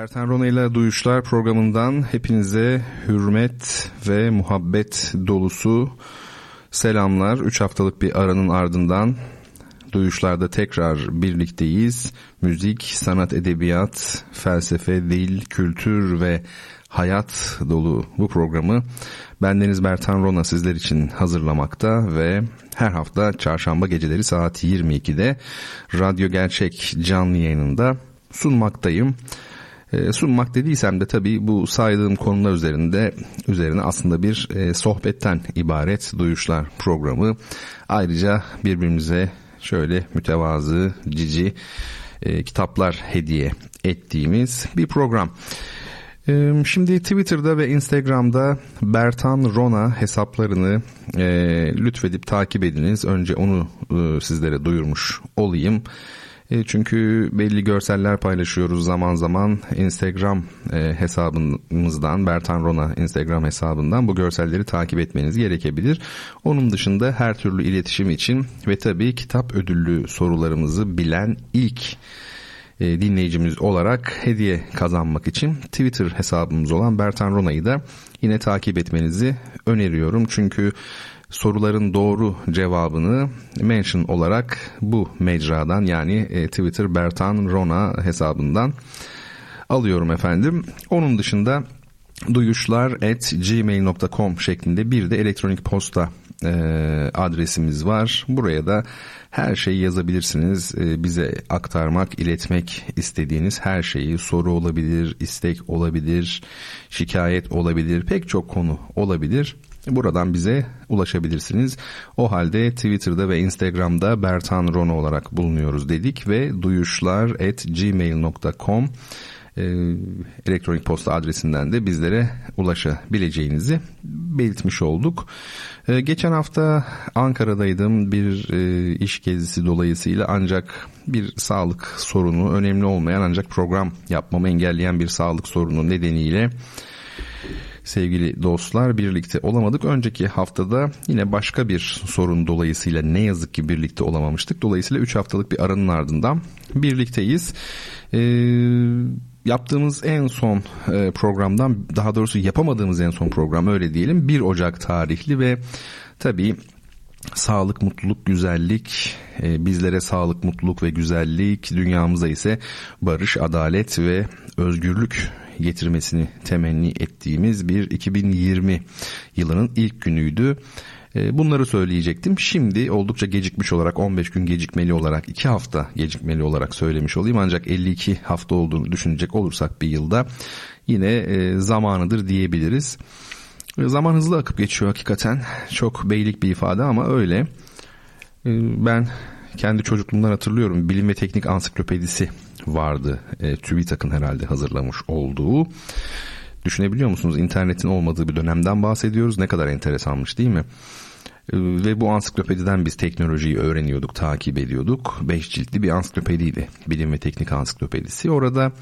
Bertan Rona ile Duyuşlar programından hepinize hürmet ve muhabbet dolusu selamlar. 3 haftalık bir aranın ardından Duyuşlarda tekrar birlikteyiz. Müzik, sanat, edebiyat, felsefe, dil, kültür ve hayat dolu bu programı bendeniz Bertan Rona sizler için hazırlamakta ve her hafta çarşamba geceleri saat 22'de Radyo Gerçek canlı yayınında sunmaktayım. E, sunmak dediysem de tabii bu saydığım konular üzerinde üzerine aslında bir e, sohbetten ibaret duyuşlar programı. Ayrıca birbirimize şöyle mütevazı, cici e, kitaplar hediye ettiğimiz bir program. E, şimdi Twitter'da ve Instagram'da Bertan Rona hesaplarını e, lütfedip takip ediniz. Önce onu e, sizlere duyurmuş olayım. E, çünkü belli görseller paylaşıyoruz zaman zaman Instagram e, hesabımızdan Bertan Rona Instagram hesabından bu görselleri takip etmeniz gerekebilir. Onun dışında her türlü iletişim için ve tabii kitap ödüllü sorularımızı bilen ilk e, dinleyicimiz olarak hediye kazanmak için Twitter hesabımız olan Bertan Rona'yı da yine takip etmenizi öneriyorum. Çünkü soruların doğru cevabını mention olarak bu mecradan yani e, Twitter Bertan Rona hesabından alıyorum efendim. Onun dışında duyuşlar at gmail.com şeklinde bir de elektronik posta e, adresimiz var. Buraya da her şeyi yazabilirsiniz. E, bize aktarmak, iletmek istediğiniz her şeyi soru olabilir, istek olabilir, şikayet olabilir, pek çok konu olabilir. Buradan bize ulaşabilirsiniz. O halde Twitter'da ve Instagram'da Bertan Rono olarak bulunuyoruz dedik ve duyuşlar at gmail.com e, elektronik posta adresinden de bizlere ulaşabileceğinizi belirtmiş olduk. E, geçen hafta Ankara'daydım bir e, iş gezisi dolayısıyla ancak bir sağlık sorunu önemli olmayan ancak program yapmamı engelleyen bir sağlık sorunu nedeniyle sevgili dostlar birlikte olamadık. Önceki haftada yine başka bir sorun dolayısıyla ne yazık ki birlikte olamamıştık. Dolayısıyla 3 haftalık bir aranın ardından birlikteyiz. Ee, yaptığımız en son e, programdan daha doğrusu yapamadığımız en son program öyle diyelim 1 Ocak tarihli ve tabii sağlık, mutluluk, güzellik, e, bizlere sağlık, mutluluk ve güzellik, dünyamıza ise barış, adalet ve özgürlük getirmesini temenni ettiğimiz bir 2020 yılının ilk günüydü. E, bunları söyleyecektim. Şimdi oldukça gecikmiş olarak 15 gün gecikmeli olarak 2 hafta gecikmeli olarak söylemiş olayım. Ancak 52 hafta olduğunu düşünecek olursak bir yılda yine e, zamanıdır diyebiliriz. E, zaman hızlı akıp geçiyor hakikaten. Çok beylik bir ifade ama öyle. Ben kendi çocukluğumdan hatırlıyorum. Bilim ve Teknik Ansiklopedisi vardı. E, TÜBİTAK'ın herhalde hazırlamış olduğu. Düşünebiliyor musunuz? İnternetin olmadığı bir dönemden bahsediyoruz. Ne kadar enteresanmış değil mi? E, ve bu ansiklopediden biz teknolojiyi öğreniyorduk, takip ediyorduk. Beş ciltli bir ansiklopediydi. Bilim ve Teknik Ansiklopedisi. Orada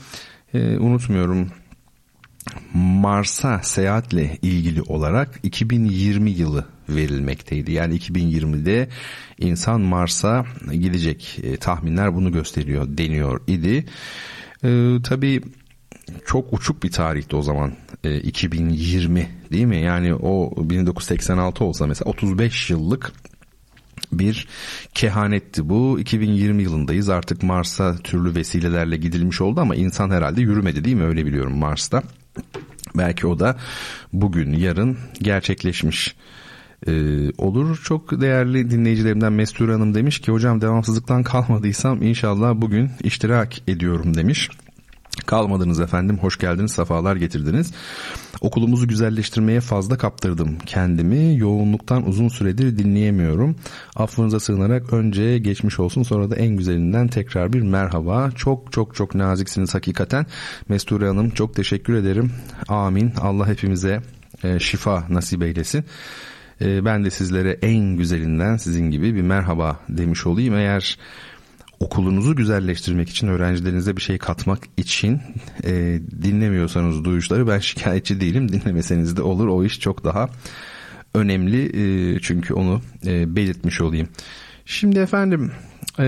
e, unutmuyorum Mars'a seyahatle ilgili olarak 2020 yılı verilmekteydi. Yani 2020'de insan Mars'a gidecek e, tahminler bunu gösteriyor deniyor idi. E, tabii çok uçuk bir tarihti o zaman e, 2020 değil mi? Yani o 1986 olsa mesela 35 yıllık bir kehanetti bu. 2020 yılındayız artık Mars'a türlü vesilelerle gidilmiş oldu ama insan herhalde yürümedi değil mi? Öyle biliyorum Mars'ta. Belki o da bugün yarın gerçekleşmiş e, olur. Çok değerli dinleyicilerimden Mestur Hanım demiş ki hocam devamsızlıktan kalmadıysam inşallah bugün iştirak ediyorum demiş. Kalmadınız efendim, hoş geldiniz, sefalar getirdiniz. Okulumuzu güzelleştirmeye fazla kaptırdım kendimi. Yoğunluktan uzun süredir dinleyemiyorum. Affınıza sığınarak önce geçmiş olsun sonra da en güzelinden tekrar bir merhaba. Çok çok çok naziksiniz hakikaten. Mesture Hanım çok teşekkür ederim. Amin. Allah hepimize e, şifa nasip eylesin. E, ben de sizlere en güzelinden sizin gibi bir merhaba demiş olayım. Eğer okulunuzu güzelleştirmek için öğrencilerinize bir şey katmak için e, dinlemiyorsanız duyuşları ben şikayetçi değilim dinlemeseniz de olur o iş çok daha önemli e, çünkü onu e, belirtmiş olayım. Şimdi efendim e,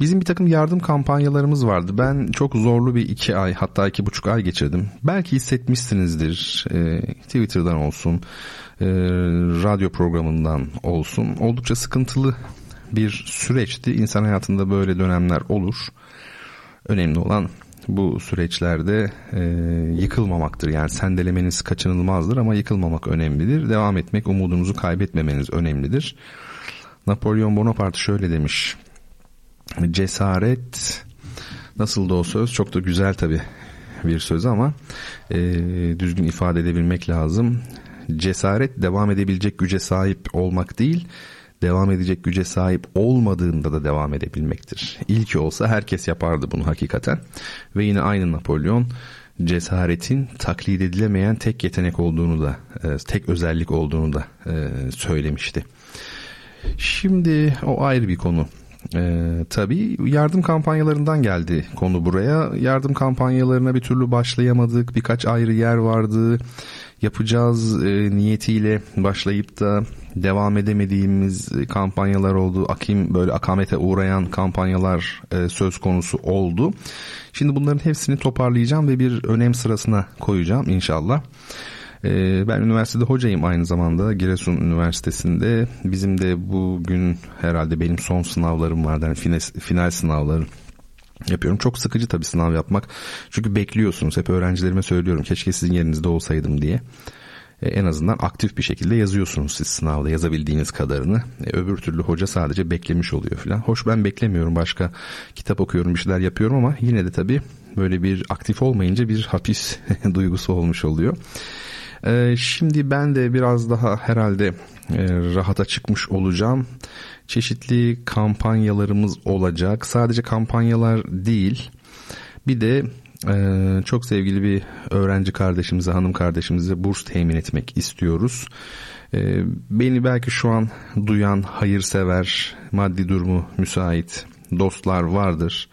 bizim bir takım yardım kampanyalarımız vardı. Ben çok zorlu bir iki ay hatta iki buçuk ay geçirdim. Belki hissetmişsinizdir e, Twitter'dan olsun e, radyo programından olsun oldukça sıkıntılı bir süreçti. İnsan hayatında böyle dönemler olur. Önemli olan bu süreçlerde e, yıkılmamaktır. Yani sendelemeniz kaçınılmazdır ama yıkılmamak önemlidir. Devam etmek, umudunuzu kaybetmemeniz önemlidir. Napolyon Bonaparte şöyle demiş. Cesaret nasıl da o söz çok da güzel tabi bir söz ama e, düzgün ifade edebilmek lazım. Cesaret devam edebilecek güce sahip olmak değil, devam edecek güce sahip olmadığında da devam edebilmektir. İlki olsa herkes yapardı bunu hakikaten. Ve yine aynı Napolyon cesaretin taklit edilemeyen tek yetenek olduğunu da, e, tek özellik olduğunu da e, söylemişti. Şimdi o ayrı bir konu. Ee, tabii yardım kampanyalarından geldi konu buraya. Yardım kampanyalarına bir türlü başlayamadık. Birkaç ayrı yer vardı. Yapacağız e, niyetiyle başlayıp da devam edemediğimiz kampanyalar oldu. Akim böyle akamete uğrayan kampanyalar e, söz konusu oldu. Şimdi bunların hepsini toparlayacağım ve bir önem sırasına koyacağım inşallah. Ee, ben üniversitede hocayım aynı zamanda Giresun Üniversitesi'nde. Bizim de bugün herhalde benim son sınavlarım vardı. Yani final, final sınavları yapıyorum. Çok sıkıcı tabii sınav yapmak. Çünkü bekliyorsunuz. Hep öğrencilerime söylüyorum. Keşke sizin yerinizde olsaydım diye. Ee, en azından aktif bir şekilde yazıyorsunuz siz sınavda yazabildiğiniz kadarını. Ee, öbür türlü hoca sadece beklemiş oluyor falan. Hoş ben beklemiyorum başka kitap okuyorum bir şeyler yapıyorum ama yine de tabii böyle bir aktif olmayınca bir hapis duygusu olmuş oluyor. Ee, şimdi ben de biraz daha herhalde e, rahata çıkmış olacağım. Çeşitli kampanyalarımız olacak. Sadece kampanyalar değil. Bir de e, çok sevgili bir öğrenci kardeşimize, hanım kardeşimize burs temin etmek istiyoruz. E, beni belki şu an duyan, hayırsever, maddi durumu müsait dostlar vardır.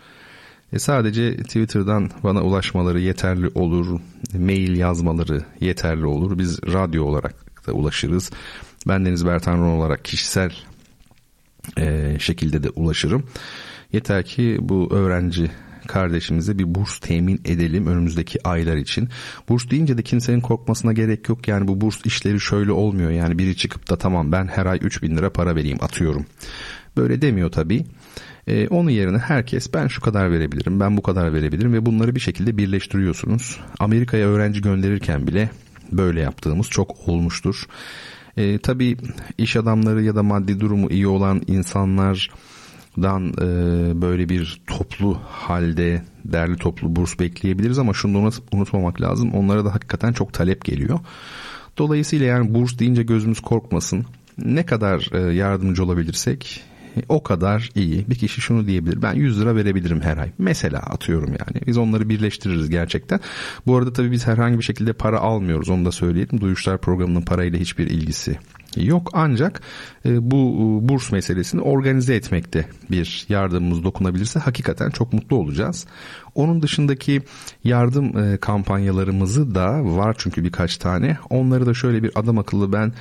E sadece Twitter'dan bana ulaşmaları yeterli olur. Mail yazmaları yeterli olur. Biz radyo olarak da ulaşırız. Ben Deniz Bertanron olarak kişisel e, şekilde de ulaşırım. Yeter ki bu öğrenci kardeşimize bir burs temin edelim önümüzdeki aylar için. Burs deyince de kimsenin korkmasına gerek yok. Yani bu burs işleri şöyle olmuyor. Yani biri çıkıp da tamam ben her ay 3000 lira para vereyim atıyorum. Böyle demiyor tabii. E, onun yerine herkes ben şu kadar verebilirim, ben bu kadar verebilirim ve bunları bir şekilde birleştiriyorsunuz. Amerika'ya öğrenci gönderirken bile böyle yaptığımız çok olmuştur. E, tabii iş adamları ya da maddi durumu iyi olan insanlardan e, böyle bir toplu halde derli toplu burs bekleyebiliriz ama şunu unutmamak lazım. Onlara da hakikaten çok talep geliyor. Dolayısıyla yani burs deyince gözümüz korkmasın. Ne kadar e, yardımcı olabilirsek o kadar iyi. Bir kişi şunu diyebilir. Ben 100 lira verebilirim her ay. Mesela atıyorum yani. Biz onları birleştiririz gerçekten. Bu arada tabii biz herhangi bir şekilde para almıyoruz. Onu da söyleyelim. Duyuşlar programının parayla hiçbir ilgisi yok. Ancak e, bu e, burs meselesini organize etmekte bir yardımımız dokunabilirse hakikaten çok mutlu olacağız. Onun dışındaki yardım e, kampanyalarımızı da var çünkü birkaç tane. Onları da şöyle bir adam akıllı ben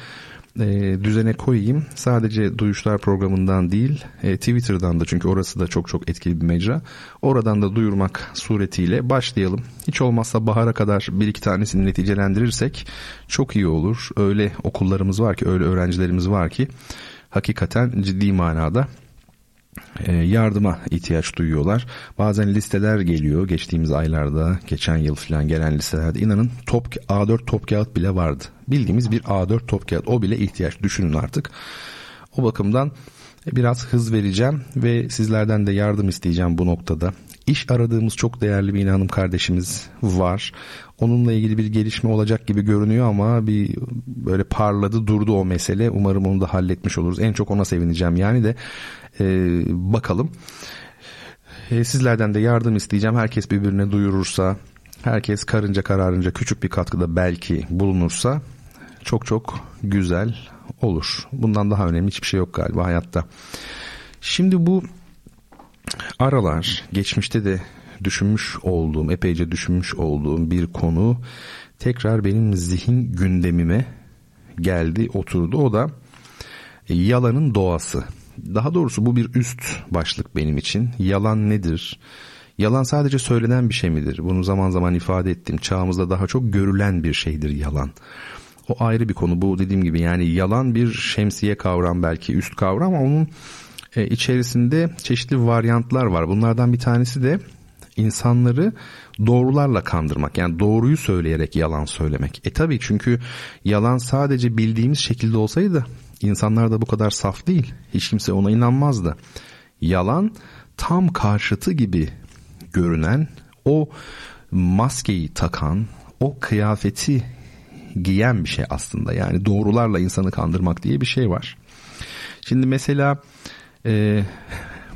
e, düzene koyayım. Sadece duyuşlar programından değil e, Twitter'dan da çünkü orası da çok çok etkili bir mecra. Oradan da duyurmak suretiyle başlayalım. Hiç olmazsa bahara kadar bir iki tanesini neticelendirirsek çok iyi olur. Öyle okullarımız var ki öyle öğrencilerimiz var ki hakikaten ciddi manada yardıma ihtiyaç duyuyorlar. Bazen listeler geliyor geçtiğimiz aylarda, geçen yıl falan gelen listelerde inanın top A4 top kağıt bile vardı. Bildiğimiz bir A4 top kağıt o bile ihtiyaç düşünün artık. O bakımdan biraz hız vereceğim ve sizlerden de yardım isteyeceğim bu noktada. İş aradığımız çok değerli bir hanım kardeşimiz var. Onunla ilgili bir gelişme olacak gibi görünüyor ama bir böyle parladı durdu o mesele. Umarım onu da halletmiş oluruz. En çok ona sevineceğim. Yani de e, bakalım. E, sizlerden de yardım isteyeceğim. Herkes birbirine duyurursa herkes karınca kararınca küçük bir katkıda belki bulunursa çok çok güzel olur. Bundan daha önemli hiçbir şey yok galiba hayatta. Şimdi bu aralar geçmişte de düşünmüş olduğum, epeyce düşünmüş olduğum bir konu tekrar benim zihin gündemime geldi, oturdu. O da yalanın doğası. Daha doğrusu bu bir üst başlık benim için. Yalan nedir? Yalan sadece söylenen bir şey midir? Bunu zaman zaman ifade ettim. Çağımızda daha çok görülen bir şeydir yalan. O ayrı bir konu. Bu dediğim gibi yani yalan bir şemsiye kavram belki üst kavram ama onun e, içerisinde çeşitli varyantlar var. Bunlardan bir tanesi de insanları doğrularla kandırmak. Yani doğruyu söyleyerek yalan söylemek. E tabii çünkü yalan sadece bildiğimiz şekilde olsaydı insanlar da bu kadar saf değil. Hiç kimse ona inanmazdı. Yalan tam karşıtı gibi görünen o maskeyi takan, o kıyafeti giyen bir şey aslında. Yani doğrularla insanı kandırmak diye bir şey var. Şimdi mesela e,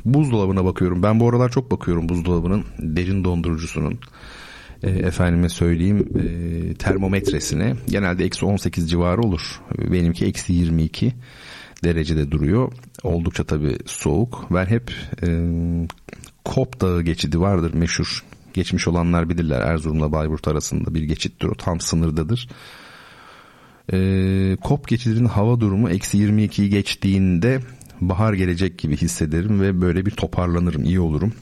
buzdolabına bakıyorum. Ben bu aralar çok bakıyorum buzdolabının derin dondurucusunun e, efendime söyleyeyim e, termometresine. Genelde eksi 18 civarı olur. Benimki eksi 22 derecede duruyor. Oldukça tabii soğuk. Ben hep e, Kop Dağı geçidi vardır meşhur. Geçmiş olanlar bilirler Erzurum'la Bayburt arasında bir geçittir o tam sınırdadır. E, Kop geçidinin hava durumu eksi 22'yi geçtiğinde bahar gelecek gibi hissederim ve böyle bir toparlanırım iyi olurum.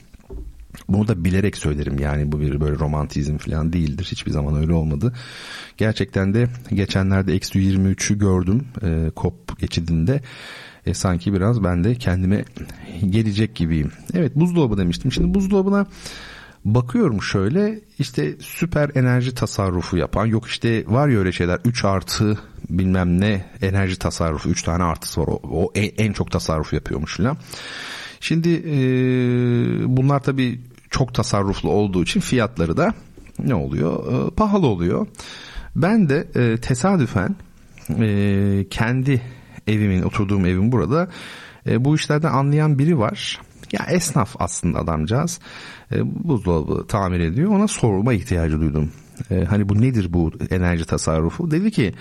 Bunu da bilerek söylerim yani bu bir böyle romantizm falan değildir. Hiçbir zaman öyle olmadı. Gerçekten de geçenlerde eksi 23'ü gördüm e, kop geçidinde. E, sanki biraz ben de kendime gelecek gibiyim. Evet buzdolabı demiştim. Şimdi buzdolabına bakıyorum şöyle işte süper enerji tasarrufu yapan yok işte var ya öyle şeyler 3 artı bilmem ne enerji tasarrufu 3 tane artısı var o, o en, çok tasarruf yapıyormuş falan. Şimdi e, bunlar tabii çok tasarruflu olduğu için fiyatları da ne oluyor? E, pahalı oluyor. Ben de e, tesadüfen e, kendi evimin oturduğum evim burada e, bu işlerden anlayan biri var. Ya esnaf aslında adamcağız. E, buzdolabı tamir ediyor. Ona sorma ihtiyacı duydum. E, hani bu nedir bu enerji tasarrufu? Dedi ki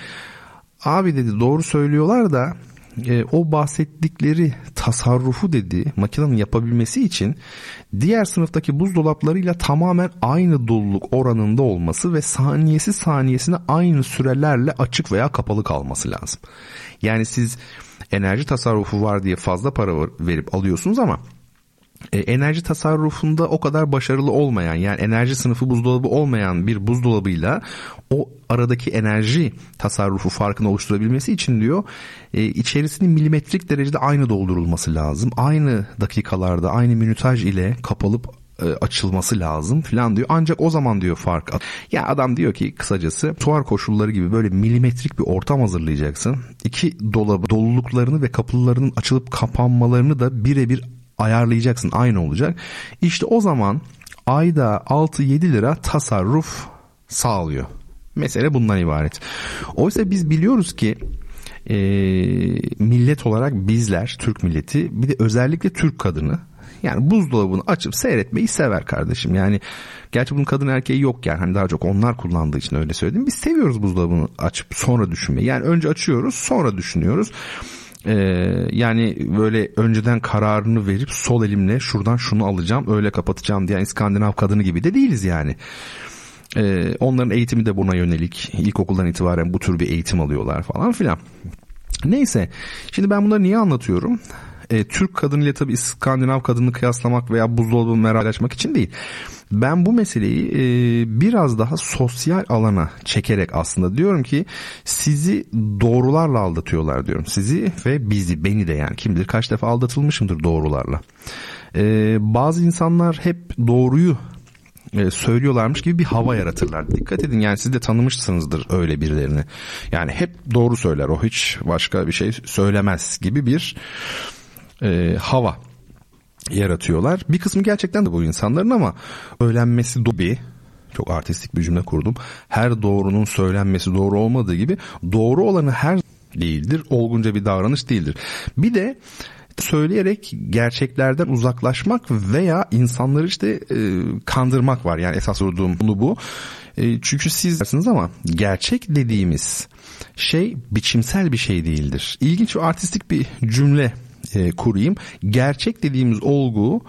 abi dedi doğru söylüyorlar da e, o bahsettikleri tasarrufu dedi makinenin yapabilmesi için diğer sınıftaki buzdolaplarıyla tamamen aynı doluluk oranında olması ve saniyesi saniyesine aynı sürelerle açık veya kapalı kalması lazım. Yani siz enerji tasarrufu var diye fazla para verip alıyorsunuz ama e, enerji tasarrufunda o kadar başarılı olmayan yani enerji sınıfı buzdolabı olmayan bir buzdolabıyla o aradaki enerji tasarrufu farkını oluşturabilmesi için diyor e, içerisinin milimetrik derecede aynı doldurulması lazım. Aynı dakikalarda aynı minütaj ile kapalıp e, açılması lazım falan diyor. Ancak o zaman diyor fark. Ya adam diyor ki kısacası tuvar koşulları gibi böyle milimetrik bir ortam hazırlayacaksın. İki dolabı doluluklarını ve kapılarının açılıp kapanmalarını da birebir ayarlayacaksın aynı olacak. İşte o zaman ayda 6-7 lira tasarruf sağlıyor. Mesele bundan ibaret. Oysa biz biliyoruz ki e, millet olarak bizler Türk milleti bir de özellikle Türk kadını yani buzdolabını açıp seyretmeyi sever kardeşim. Yani gerçi bunun kadın erkeği yok yani hani daha çok onlar kullandığı için öyle söyledim. Biz seviyoruz buzdolabını açıp sonra düşünmeyi. Yani önce açıyoruz sonra düşünüyoruz. Ee, yani böyle önceden kararını verip sol elimle şuradan şunu alacağım öyle kapatacağım diye İskandinav kadını gibi de değiliz yani. Ee, onların eğitimi de buna yönelik ilkokuldan itibaren bu tür bir eğitim alıyorlar falan filan. Neyse şimdi ben bunları niye anlatıyorum? E, Türk kadınıyla tabii İskandinav kadını kıyaslamak veya buzdolabı merak açmak için değil. Ben bu meseleyi e, biraz daha sosyal alana çekerek aslında diyorum ki sizi doğrularla aldatıyorlar diyorum. Sizi ve bizi, beni de yani kim bilir kaç defa aldatılmışımdır doğrularla. E, bazı insanlar hep doğruyu e, söylüyorlarmış gibi bir hava yaratırlar. Dikkat edin yani siz de tanımışsınızdır öyle birilerini. Yani hep doğru söyler o hiç başka bir şey söylemez gibi bir e, hava yaratıyorlar. Bir kısmı gerçekten de bu insanların ama öğlenmesi dobi çok artistik bir cümle kurdum. Her doğrunun söylenmesi doğru olmadığı gibi doğru olanı her değildir. Olgunca bir davranış değildir. Bir de söyleyerek gerçeklerden uzaklaşmak veya insanları işte e, kandırmak var. Yani esas vurduğum bunu bu. E, çünkü siz dersiniz ama gerçek dediğimiz şey biçimsel bir şey değildir. İlginç ve artistik bir cümle e, kurayım. Gerçek dediğimiz olgu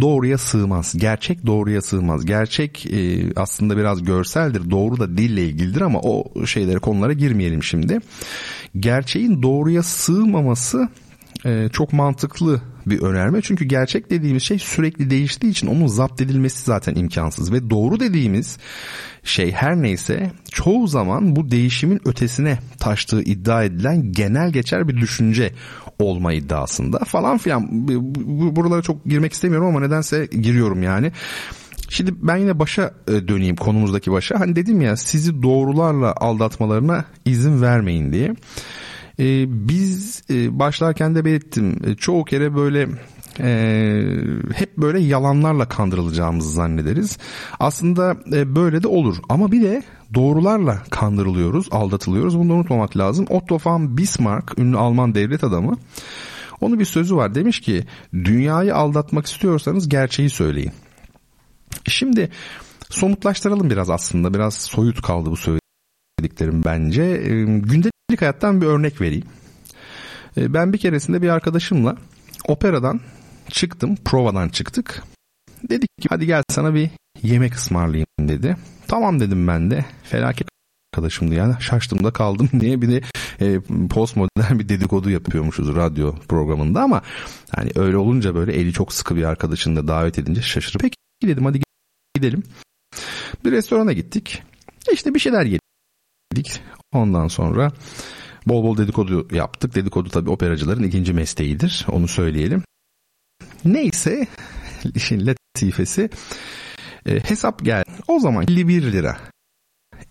doğruya sığmaz. Gerçek doğruya sığmaz. Gerçek e, aslında biraz görseldir. Doğru da dille ilgilidir ama o şeylere konulara girmeyelim şimdi. Gerçeğin doğruya sığmaması e, çok mantıklı bir önerme. Çünkü gerçek dediğimiz şey sürekli değiştiği için onun zapt edilmesi zaten imkansız. Ve doğru dediğimiz şey her neyse çoğu zaman bu değişimin ötesine taştığı iddia edilen genel geçer bir düşünce olma iddiasında falan filan. Buralara çok girmek istemiyorum ama nedense giriyorum yani. Şimdi ben yine başa e, döneyim konumuzdaki başa. Hani dedim ya sizi doğrularla aldatmalarına izin vermeyin diye. Ee, biz e, başlarken de belirttim e, çoğu kere böyle e, hep böyle yalanlarla kandırılacağımızı zannederiz. Aslında e, böyle de olur ama bir de doğrularla kandırılıyoruz, aldatılıyoruz. Bunu unutmamak lazım. Otto von Bismarck, ünlü Alman devlet adamı, onun bir sözü var. Demiş ki dünyayı aldatmak istiyorsanız gerçeği söyleyin. Şimdi somutlaştıralım biraz aslında. Biraz soyut kaldı bu söylediklerim bence. E, gündelik hayattan bir örnek vereyim. E, ben bir keresinde bir arkadaşımla operadan çıktım, provadan çıktık. Dedik ki hadi gel sana bir yemek ısmarlayayım dedi. Tamam dedim ben de. Felaket arkadaşımdı yani şaştım da kaldım diye bir de e, postmodern bir dedikodu yapıyormuşuz radyo programında ama hani öyle olunca böyle eli çok sıkı bir arkadaşını da davet edince şaşırıp peki dedim hadi gidelim. Bir restorana gittik. İşte bir şeyler yedik. Ondan sonra bol bol dedikodu yaptık. Dedikodu tabii operacıların ikinci mesleğidir. Onu söyleyelim. Neyse işin latifesi e, hesap geldi. O zaman 51 lira.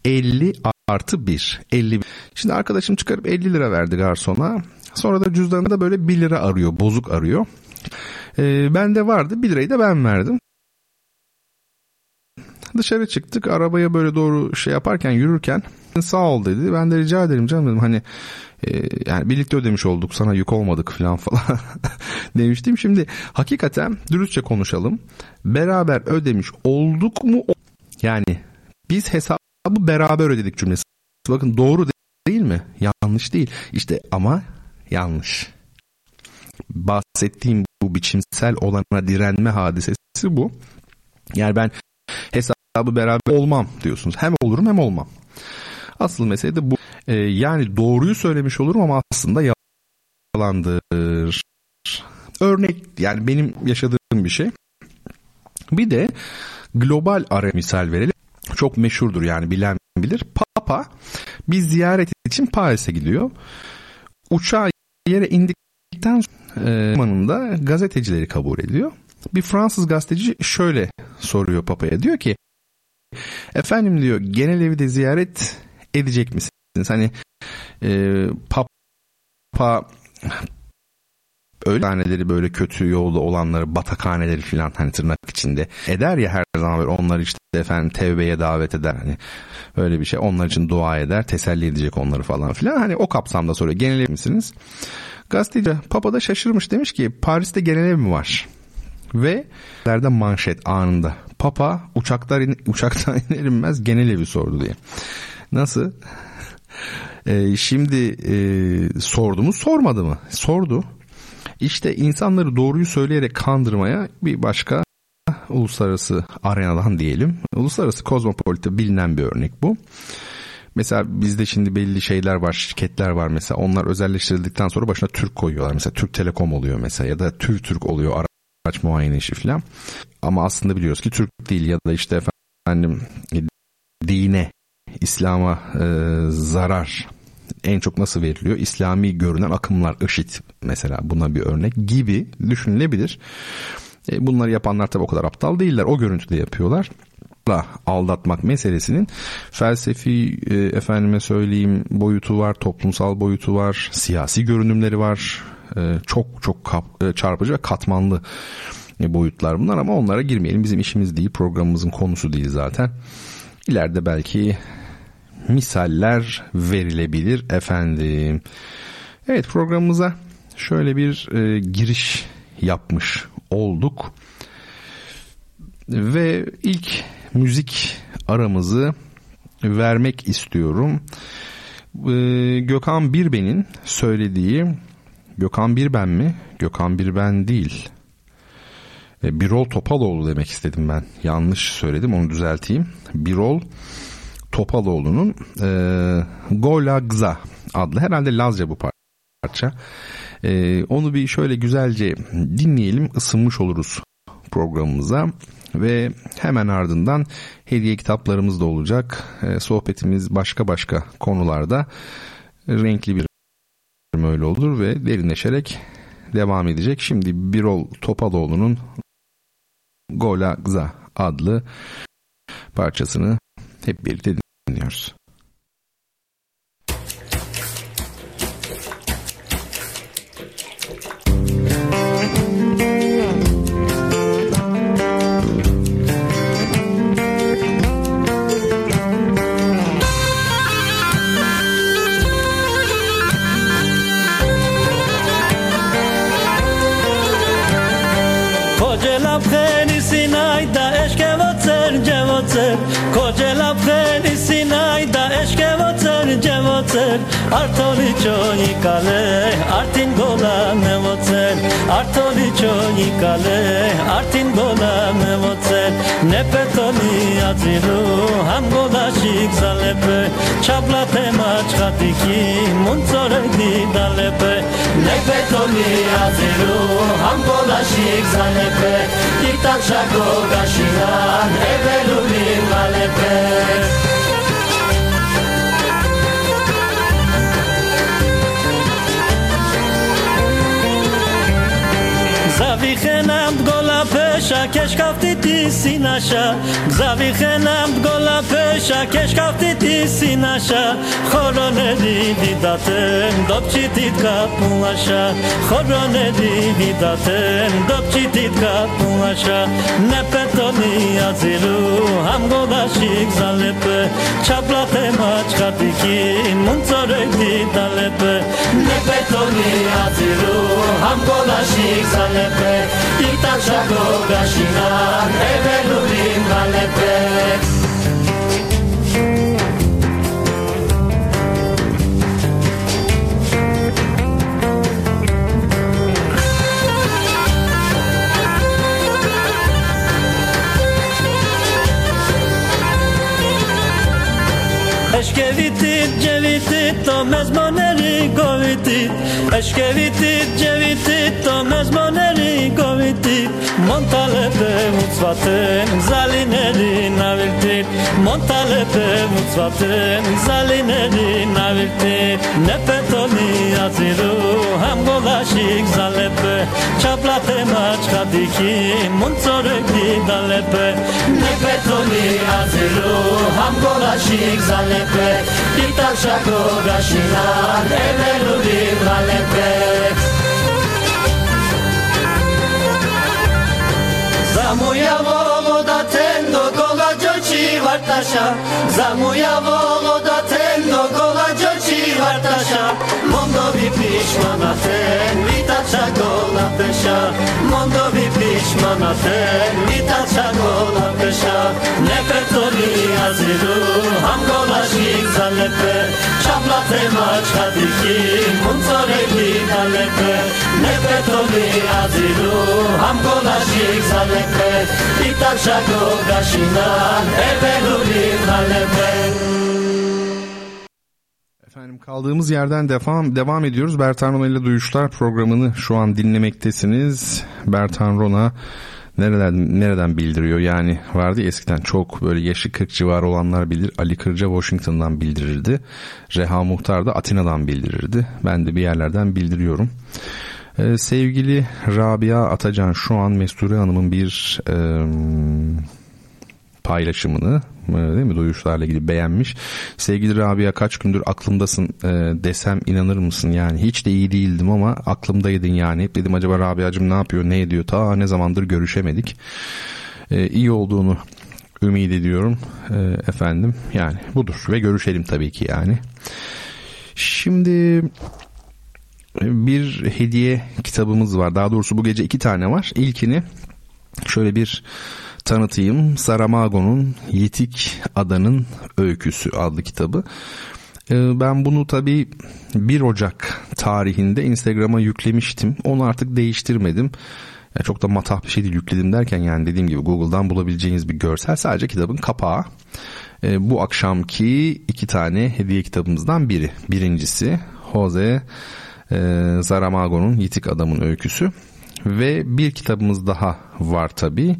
50 artı 1. 50. Şimdi arkadaşım çıkarıp 50 lira verdi garsona. Sonra da cüzdanında böyle 1 lira arıyor. Bozuk arıyor. E, bende vardı 1 lirayı da ben verdim. Dışarı çıktık arabaya böyle doğru şey yaparken yürürken sağ ol dedi. Ben de rica ederim canım dedim hani e, yani birlikte ödemiş olduk sana yük olmadık falan falan demiştim. Şimdi hakikaten dürüstçe konuşalım. Beraber ödemiş olduk mu? Yani biz hesabı beraber ödedik cümlesi. Bakın doğru değil mi? Yanlış değil. İşte ama yanlış. Bahsettiğim bu biçimsel olana direnme hadisesi bu. Yani ben hesabı beraber olmam diyorsunuz. Hem olurum hem olmam. Asıl mesele de bu. Ee, yani doğruyu söylemiş olurum ama aslında yalandır. Örnek yani benim yaşadığım bir şey. Bir de global ara misal verelim. Çok meşhurdur yani bilen bilir. Papa bir ziyaret için Paris'e gidiyor. Uçağa yere indikten sonra e, gazetecileri kabul ediyor. Bir Fransız gazeteci şöyle soruyor Papa'ya. Diyor ki efendim diyor genel evi de ziyaret edecek misiniz? Hani e, Papa öyle haneleri böyle kötü yolda olanları batakhaneleri filan hani tırnak içinde eder ya her zaman böyle onlar işte efendim tevbeye davet eder hani böyle bir şey onlar için dua eder teselli edecek onları falan filan hani o kapsamda soruyor genel misiniz? Gazeteci Papa da şaşırmış demiş ki Paris'te genel ev mi var? Ve lerde manşet anında Papa uçaklar in, uçaktan iner inmez genel evi sordu diye. Nasıl? Ee, şimdi e, sordu mu sormadı mı? Sordu. İşte insanları doğruyu söyleyerek kandırmaya bir başka uluslararası arenadan diyelim. Uluslararası kozmopolite bilinen bir örnek bu. Mesela bizde şimdi belli şeyler var, şirketler var mesela. Onlar özelleştirildikten sonra başına Türk koyuyorlar. Mesela Türk Telekom oluyor mesela ya da Türk Türk oluyor araç muayene işi falan. Ama aslında biliyoruz ki Türk değil ya da işte efendim dine, İslam'a e, zarar en çok nasıl veriliyor? İslami görünen akımlar, IŞİD mesela buna bir örnek gibi düşünülebilir. E, bunları yapanlar tabi o kadar aptal değiller. O görüntüde yapıyorlar. Aldatmak meselesinin felsefi e, efendime söyleyeyim boyutu var, toplumsal boyutu var, siyasi görünümleri var. E, çok çok kap, e, çarpıcı ve katmanlı e, boyutlar bunlar ama onlara girmeyelim. Bizim işimiz değil, programımızın konusu değil zaten. İleride belki misaller verilebilir efendim. Evet programımıza şöyle bir e, giriş yapmış olduk. Ve ilk müzik aramızı vermek istiyorum. Ee, Gökhan Birben'in söylediği Gökhan Birben mi? Gökhan Birben değil. Ee, Birol Topaloğlu demek istedim ben. Yanlış söyledim onu düzelteyim. Birol Topaloğlu'nun e, Gola Gza adlı herhalde Lazca bu parça. E, onu bir şöyle güzelce dinleyelim ısınmış oluruz programımıza ve hemen ardından hediye kitaplarımız da olacak. E, sohbetimiz başka başka konularda renkli bir öyle olur ve derinleşerek devam edecek. Şimdi Birol Topaloğlu'nun Gola Gza adlı parçasını hep birlikte dinliyoruz. Արտոլիչոնիկալե արտին գոլան նվոցել Արտոլիչոնիկալե արտին գոլան նվոցել Նեպետոլի աձիրու համ գոլաշիկ զալեպը Չապլատե մաչխատիկի մունցորը դիդալեպը Նեպետոլի աձիրու համ գոլաշիկ զալեպը Տիկտակ շագոգաշիրան էվելուլի վալեպը Thank you. Ξαβηχέναν γκολα πέσα και σκαφτεί τη σύνασα Ξαβηχέναν γκολα πέσα και σκαφτεί τη σύνασα Χωρώνε διδατέν δόψη την καπούλασα Χωρώνε διδατέν δόψη την καπούλασα Ne petoni azilu ham godashi zalepe Çaplate maç katiki muntzorek didalepe Ne petoni zyru Hamko naszych zalepek I tak żagloga sinar Ewe lubim nalepek aşk evitti Մոնտալեպե մուծվատեն զալիներին ավիրտիտ Մոնտալեպե մուծվատեն զալիներին ավիրտիտ Նեպետոնի ազիրու համգոլաշիկ զալեպե Չապլատե մաչխադիքի մունցորեքի դալեպե Նեպետոնի ազիրու համգոլաշիկ զալեպե Դիտաշակո գաշինար էվելուրի վալեպե Zamujawo woda ten do gola dzioci wartasza Zamujawo woda ten do gola dzioci wartasza Mondowi πίσμα θέλει τα τσακόλα πέσα Μόνο μη πίσμα να θέλει τα τσακόλα πέσα Ναι πετολία ζητού, αμ κολασί τσαλεπέ Τσαπλά θέμα τσχατική, μουν τσορελή λεπέ Ναι πετολία ζητού, αμ κολασί τσαλεπέ Ήταν τσακό κασινά, επελουλή τα λεπέ Efendim kaldığımız yerden devam devam ediyoruz. Bertan Rona ile Duyuşlar programını şu an dinlemektesiniz. Bertan Rona nereden nereden bildiriyor? Yani vardı ya eskiden çok böyle yaşı 40 civarı olanlar bilir. Ali Kırca Washington'dan bildirirdi. Reha Muhtar da Atina'dan bildirirdi. Ben de bir yerlerden bildiriyorum. Ee, sevgili Rabia Atacan şu an Mesture Hanım'ın bir e, paylaşımını değil mi duyuşlarla ilgili beğenmiş. Sevgili Rabia kaç gündür aklımdasın e, desem inanır mısın yani hiç de iyi değildim ama aklımdaydın yani. Dedim acaba Rabia'cığım ne yapıyor ne ediyor ta ne zamandır görüşemedik. E, iyi olduğunu ümit ediyorum e, efendim yani budur ve görüşelim tabii ki yani. Şimdi bir hediye kitabımız var. Daha doğrusu bu gece iki tane var. İlkini şöyle bir tanıtayım. Saramago'nun Yitik Adanın Öyküsü adlı kitabı. Ee, ben bunu tabii 1 Ocak tarihinde Instagram'a yüklemiştim. Onu artık değiştirmedim. Yani çok da matah bir şey değil yükledim derken yani dediğim gibi Google'dan bulabileceğiniz bir görsel sadece kitabın kapağı. Ee, bu akşamki iki tane hediye kitabımızdan biri. Birincisi Jose e, Saramago'nun Yitik Adamın Öyküsü ve bir kitabımız daha var tabii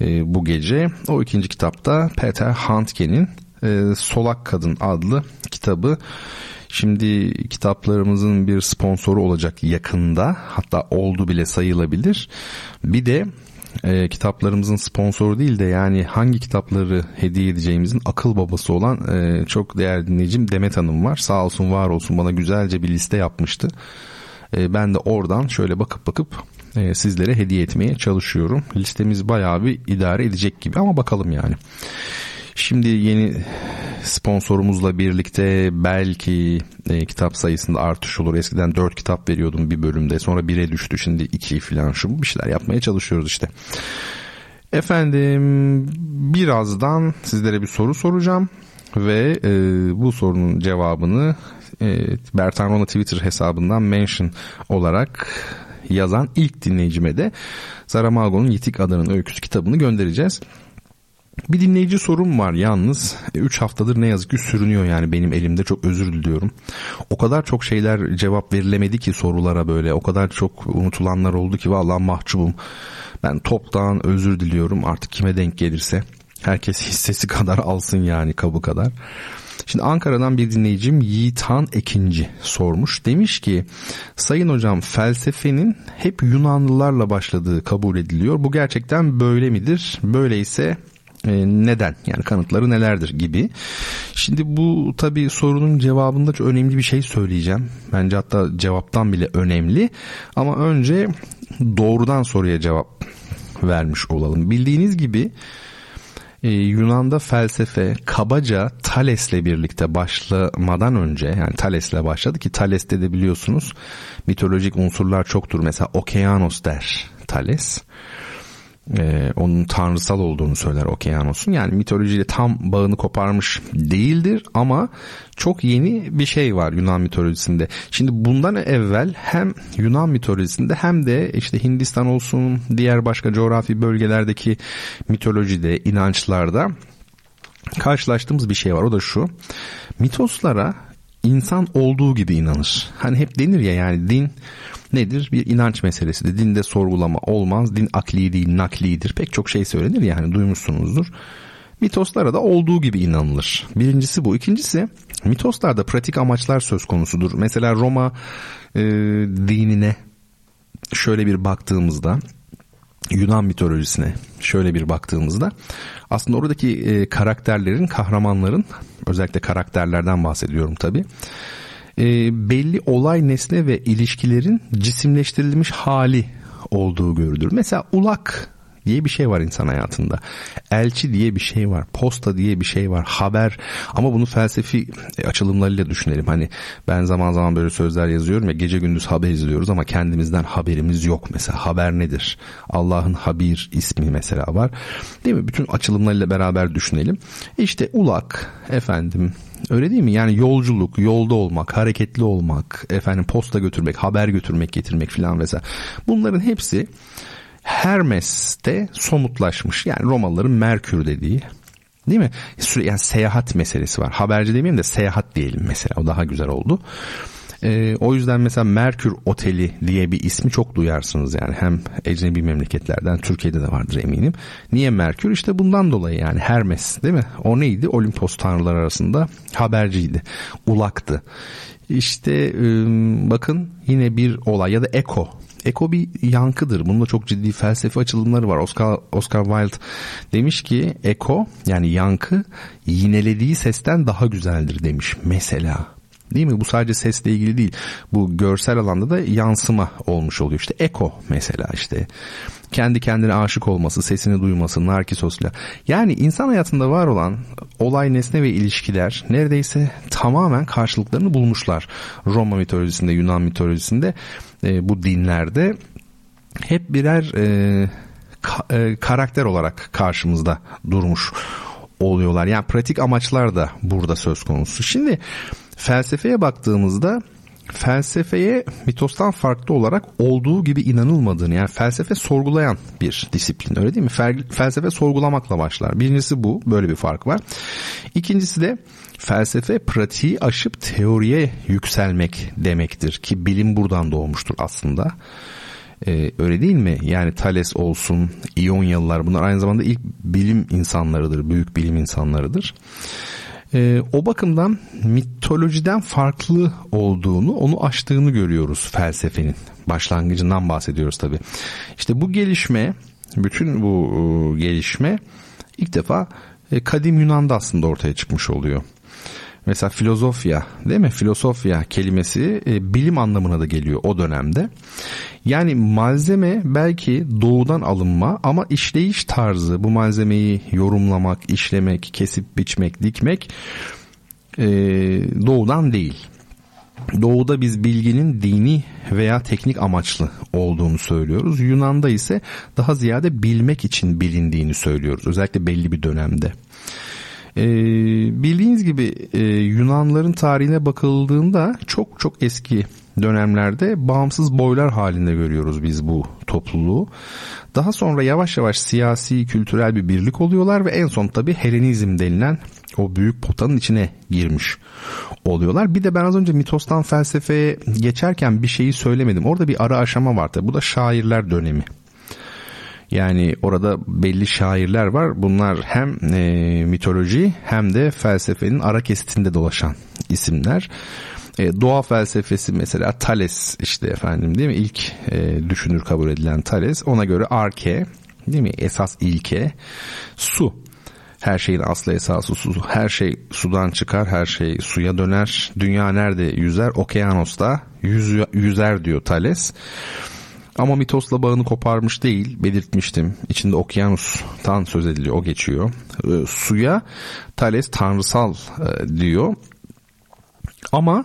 e, bu gece. O ikinci kitapta Peter Handke'nin e, Solak Kadın adlı kitabı. Şimdi kitaplarımızın bir sponsoru olacak yakında hatta oldu bile sayılabilir. Bir de e, kitaplarımızın sponsoru değil de yani hangi kitapları hediye edeceğimizin akıl babası olan e, çok değerli dinleyicim Demet Hanım var. Sağ olsun var olsun bana güzelce bir liste yapmıştı. E, ben de oradan şöyle bakıp bakıp sizlere hediye etmeye çalışıyorum. Listemiz bayağı bir idare edecek gibi ama bakalım yani. Şimdi yeni sponsorumuzla birlikte belki e, kitap sayısında artış olur. Eskiden 4 kitap veriyordum bir bölümde. Sonra 1'e düştü. Şimdi 2 falan şu bir şeyler yapmaya çalışıyoruz işte. Efendim birazdan sizlere bir soru soracağım ve e, bu sorunun cevabını e, Bertan Rona Twitter hesabından mention olarak yazan ilk dinleyicime de Saramago'nun Yitik Adanın Öyküsü kitabını göndereceğiz. Bir dinleyici sorum var yalnız 3 haftadır ne yazık ki sürünüyor yani benim elimde çok özür diliyorum. O kadar çok şeyler cevap verilemedi ki sorulara böyle o kadar çok unutulanlar oldu ki vallahi mahcubum. Ben toptan özür diliyorum artık kime denk gelirse. Herkes hissesi kadar alsın yani kabı kadar. Şimdi Ankara'dan bir dinleyicim Yiğitan Ekinci sormuş. Demiş ki sayın hocam felsefenin hep Yunanlılarla başladığı kabul ediliyor. Bu gerçekten böyle midir? Böyleyse e, neden yani kanıtları nelerdir gibi. Şimdi bu tabi sorunun cevabında çok önemli bir şey söyleyeceğim. Bence hatta cevaptan bile önemli. Ama önce doğrudan soruya cevap vermiş olalım. Bildiğiniz gibi ee, Yunan'da felsefe kabaca Thales'le birlikte başlamadan önce yani Thales'le başladı ki Thales'te de biliyorsunuz mitolojik unsurlar çoktur. Mesela Okeanos der Thales e, onun tanrısal olduğunu söyler Okyanos'un. Yani mitolojiyle tam bağını koparmış değildir ama çok yeni bir şey var Yunan mitolojisinde. Şimdi bundan evvel hem Yunan mitolojisinde hem de işte Hindistan olsun diğer başka coğrafi bölgelerdeki mitolojide, inançlarda karşılaştığımız bir şey var. O da şu. Mitoslara insan olduğu gibi inanır. Hani hep denir ya yani din nedir? Bir inanç meselesidir. Dinde sorgulama olmaz. Din akli değil naklidir. Pek çok şey söylenir yani duymuşsunuzdur. Mitoslara da olduğu gibi inanılır. Birincisi bu. İkincisi mitoslarda pratik amaçlar söz konusudur. Mesela Roma e, dinine şöyle bir baktığımızda Yunan mitolojisine şöyle bir baktığımızda aslında oradaki e, karakterlerin, kahramanların özellikle karakterlerden bahsediyorum tabi. E, belli olay nesne ve ilişkilerin cisimleştirilmiş hali olduğu görülür. Mesela ulak diye bir şey var insan hayatında. Elçi diye bir şey var. Posta diye bir şey var. Haber. Ama bunu felsefi açılımlarıyla düşünelim. Hani ben zaman zaman böyle sözler yazıyorum ya gece gündüz haber izliyoruz ama kendimizden haberimiz yok. Mesela haber nedir? Allah'ın Habir ismi mesela var. Değil mi? Bütün açılımlarıyla beraber düşünelim. İşte ulak efendim Öyle değil mi? Yani yolculuk, yolda olmak, hareketli olmak, efendim posta götürmek, haber götürmek, getirmek filan vesaire. Bunların hepsi Hermes'te somutlaşmış. Yani Romalıların Merkür dediği Değil mi? Yani seyahat meselesi var. Haberci demeyeyim de seyahat diyelim mesela. O daha güzel oldu. Ee, o yüzden mesela Merkür Oteli diye bir ismi çok duyarsınız yani hem ecnebi memleketlerden Türkiye'de de vardır eminim. Niye Merkür? İşte bundan dolayı yani Hermes değil mi? O neydi? Olimpos tanrılar arasında haberciydi. Ulaktı. İşte bakın yine bir olay ya da Eko Eko bir yankıdır. Bunda çok ciddi felsefi açılımları var. Oscar, Oscar Wilde demiş ki eko yani yankı yinelediği sesten daha güzeldir demiş mesela. Değil mi? Bu sadece sesle ilgili değil. Bu görsel alanda da yansıma olmuş oluyor. İşte eko mesela işte. Kendi kendine aşık olması, sesini duyması, narkisosla. Yani insan hayatında var olan olay, nesne ve ilişkiler neredeyse tamamen karşılıklarını bulmuşlar. Roma mitolojisinde, Yunan mitolojisinde, e, bu dinlerde hep birer e, ka, e, karakter olarak karşımızda durmuş oluyorlar. Yani pratik amaçlar da burada söz konusu. Şimdi felsefeye baktığımızda felsefeye mitostan farklı olarak olduğu gibi inanılmadığını yani felsefe sorgulayan bir disiplin öyle değil mi? Felsefe sorgulamakla başlar. Birincisi bu böyle bir fark var. İkincisi de felsefe pratiği aşıp teoriye yükselmek demektir ki bilim buradan doğmuştur aslında. Ee, öyle değil mi? Yani Thales olsun, İyonyalılar bunlar aynı zamanda ilk bilim insanlarıdır, büyük bilim insanlarıdır. Ee, o bakımdan mitolojiden farklı olduğunu, onu aştığını görüyoruz felsefenin. Başlangıcından bahsediyoruz tabii. İşte bu gelişme, bütün bu e, gelişme ilk defa e, kadim Yunan'da aslında ortaya çıkmış oluyor. Mesela filozofya değil mi? Filosofya kelimesi e, bilim anlamına da geliyor o dönemde. Yani malzeme belki doğudan alınma ama işleyiş tarzı bu malzemeyi yorumlamak, işlemek, kesip biçmek, dikmek e, doğudan değil. Doğuda biz bilginin dini veya teknik amaçlı olduğunu söylüyoruz. Yunan'da ise daha ziyade bilmek için bilindiğini söylüyoruz. Özellikle belli bir dönemde. Ee, bildiğiniz gibi e, Yunanların tarihine bakıldığında çok çok eski dönemlerde bağımsız boylar halinde görüyoruz biz bu topluluğu. Daha sonra yavaş yavaş siyasi, kültürel bir birlik oluyorlar ve en son tabi Helenizm denilen o büyük potanın içine girmiş oluyorlar. Bir de ben az önce mitostan felsefeye geçerken bir şeyi söylemedim. Orada bir ara aşama var tabi. Bu da şairler dönemi. Yani orada belli şairler var. Bunlar hem e, mitoloji hem de felsefenin ara kesitinde dolaşan isimler. E, doğa felsefesi mesela Thales işte efendim değil mi? İlk e, düşünür kabul edilen Thales. Ona göre arke değil mi? Esas ilke su. Her şeyin aslı esası su. Her şey sudan çıkar, her şey suya döner. Dünya nerede yüzer? Okyanusta yüz, yüzer diyor Thales. Ama mitosla bağını koparmış değil belirtmiştim. İçinde okyanustan söz ediliyor o geçiyor. E, suya Thales tanrısal e, diyor. Ama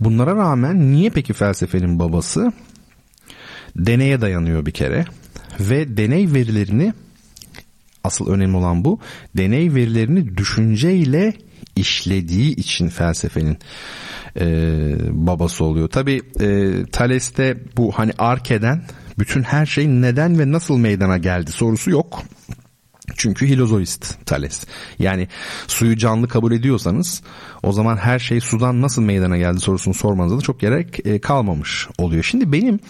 bunlara rağmen niye peki felsefenin babası? Deneye dayanıyor bir kere ve deney verilerini asıl önemli olan bu. Deney verilerini düşünceyle işlediği için felsefenin e, babası oluyor. Tabi e, Thales'te bu hani Arke'den bütün her şey neden ve nasıl meydana geldi sorusu yok. Çünkü hilozoist Thales. Yani suyu canlı kabul ediyorsanız o zaman her şey sudan nasıl meydana geldi sorusunu sormanıza da çok gerek e, kalmamış oluyor. Şimdi benim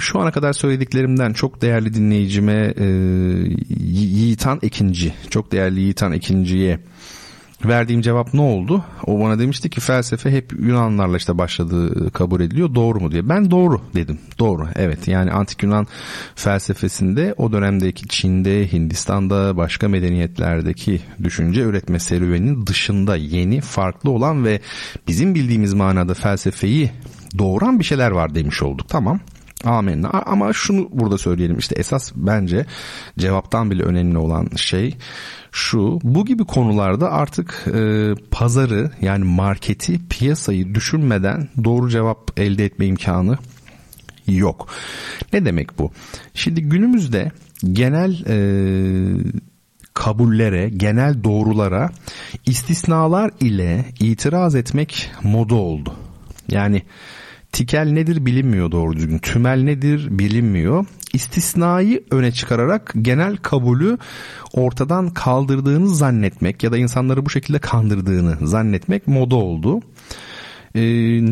şu ana kadar söylediklerimden çok değerli dinleyicime e, Yiğitan Ekinci, çok değerli Yiğitan Ekinci'ye verdiğim cevap ne oldu? O bana demişti ki felsefe hep Yunanlarla işte başladığı kabul ediliyor. Doğru mu diye. Ben doğru dedim. Doğru. Evet. Yani antik Yunan felsefesinde o dönemdeki Çin'de, Hindistan'da, başka medeniyetlerdeki düşünce üretme serüveninin dışında yeni, farklı olan ve bizim bildiğimiz manada felsefeyi doğuran bir şeyler var demiş olduk. Tamam. Amenna. Ama şunu burada söyleyelim işte esas bence cevaptan bile önemli olan şey şu bu gibi konularda artık e, pazarı yani marketi piyasayı düşünmeden doğru cevap elde etme imkanı yok. Ne demek bu? Şimdi günümüzde genel e, kabullere, genel doğrulara istisnalar ile itiraz etmek moda oldu. Yani Tikel nedir bilinmiyor doğru düzgün. Tümel nedir bilinmiyor. İstisnayı öne çıkararak genel kabulü ortadan kaldırdığını zannetmek ya da insanları bu şekilde kandırdığını zannetmek moda oldu. Ee,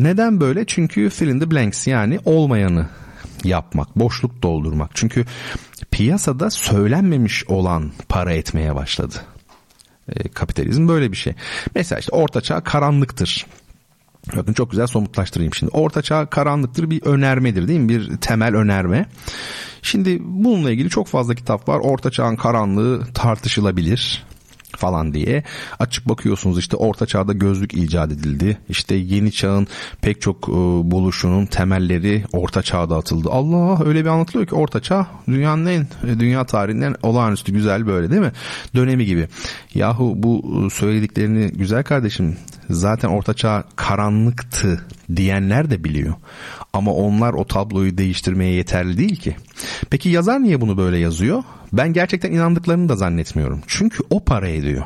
neden böyle? Çünkü fill in the blanks yani olmayanı yapmak, boşluk doldurmak. Çünkü piyasada söylenmemiş olan para etmeye başladı. Ee, kapitalizm böyle bir şey. Mesela işte ortaçağ karanlıktır Bakın çok güzel somutlaştırayım şimdi. Orta çağ karanlıktır bir önermedir değil mi? Bir temel önerme. Şimdi bununla ilgili çok fazla kitap var. Orta çağın karanlığı tartışılabilir. falan diye açıp bakıyorsunuz işte orta çağda gözlük icat edildi. İşte yeni çağın pek çok e, buluşunun temelleri orta çağda atıldı. Allah öyle bir anlatılıyor ki orta çağ dünyanın en e, dünya tarihinden olağanüstü güzel böyle değil mi? Dönemi gibi. Yahu bu e, söylediklerini güzel kardeşim zaten orta çağ karanlıktı diyenler de biliyor. Ama onlar o tabloyu değiştirmeye yeterli değil ki. Peki yazar niye bunu böyle yazıyor? Ben gerçekten inandıklarını da zannetmiyorum. Çünkü o para ediyor.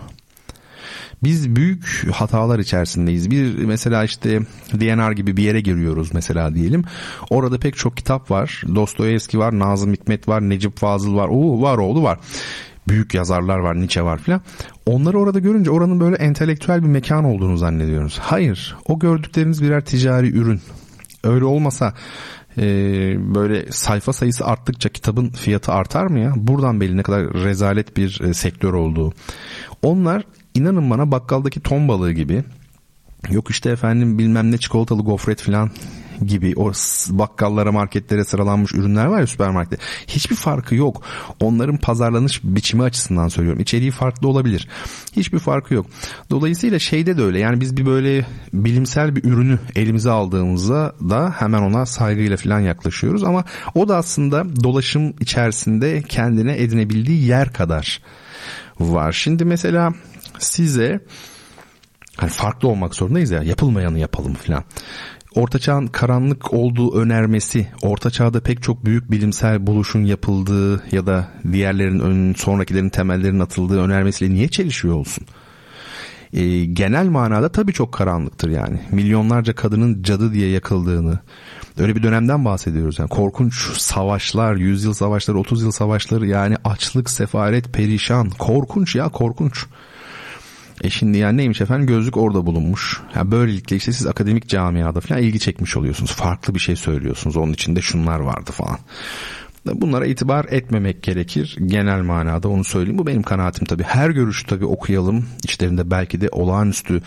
Biz büyük hatalar içerisindeyiz. Bir mesela işte DNR gibi bir yere giriyoruz mesela diyelim. Orada pek çok kitap var. Dostoyevski var, Nazım Hikmet var, Necip Fazıl var. Oo var oğlu var büyük yazarlar var, Nietzsche var filan. Onları orada görünce oranın böyle entelektüel bir mekan olduğunu zannediyoruz. Hayır, o gördükleriniz birer ticari ürün. Öyle olmasa e, böyle sayfa sayısı arttıkça kitabın fiyatı artar mı ya? Buradan belli ne kadar rezalet bir e, sektör olduğu. Onlar inanın bana bakkaldaki ton balığı gibi yok işte efendim bilmem ne çikolatalı gofret filan gibi o bakkallara marketlere sıralanmış ürünler var ya süpermarkette. Hiçbir farkı yok. Onların pazarlanış biçimi açısından söylüyorum. İçeriği farklı olabilir. Hiçbir farkı yok. Dolayısıyla şeyde de öyle. Yani biz bir böyle bilimsel bir ürünü elimize aldığımızda da hemen ona saygıyla falan yaklaşıyoruz ama o da aslında dolaşım içerisinde kendine edinebildiği yer kadar var. Şimdi mesela size hani farklı olmak zorundayız ya yapılmayanı yapalım falan. Orta Çağ'ın karanlık olduğu önermesi, Orta Çağ'da pek çok büyük bilimsel buluşun yapıldığı ya da diğerlerin sonrakilerin temellerinin atıldığı önermesiyle niye çelişiyor olsun? E, genel manada tabii çok karanlıktır yani. Milyonlarca kadının cadı diye yakıldığını, öyle bir dönemden bahsediyoruz. Yani korkunç savaşlar, yüzyıl savaşları, 30 yıl savaşları yani açlık, sefaret, perişan, korkunç ya korkunç. E şimdi yani neymiş efendim gözlük orada bulunmuş. Yani böylelikle işte siz akademik camiada falan ilgi çekmiş oluyorsunuz. Farklı bir şey söylüyorsunuz. Onun içinde şunlar vardı falan. Bunlara itibar etmemek gerekir. Genel manada onu söyleyeyim. Bu benim kanaatim tabii. Her görüşü tabii okuyalım. İçlerinde belki de olağanüstü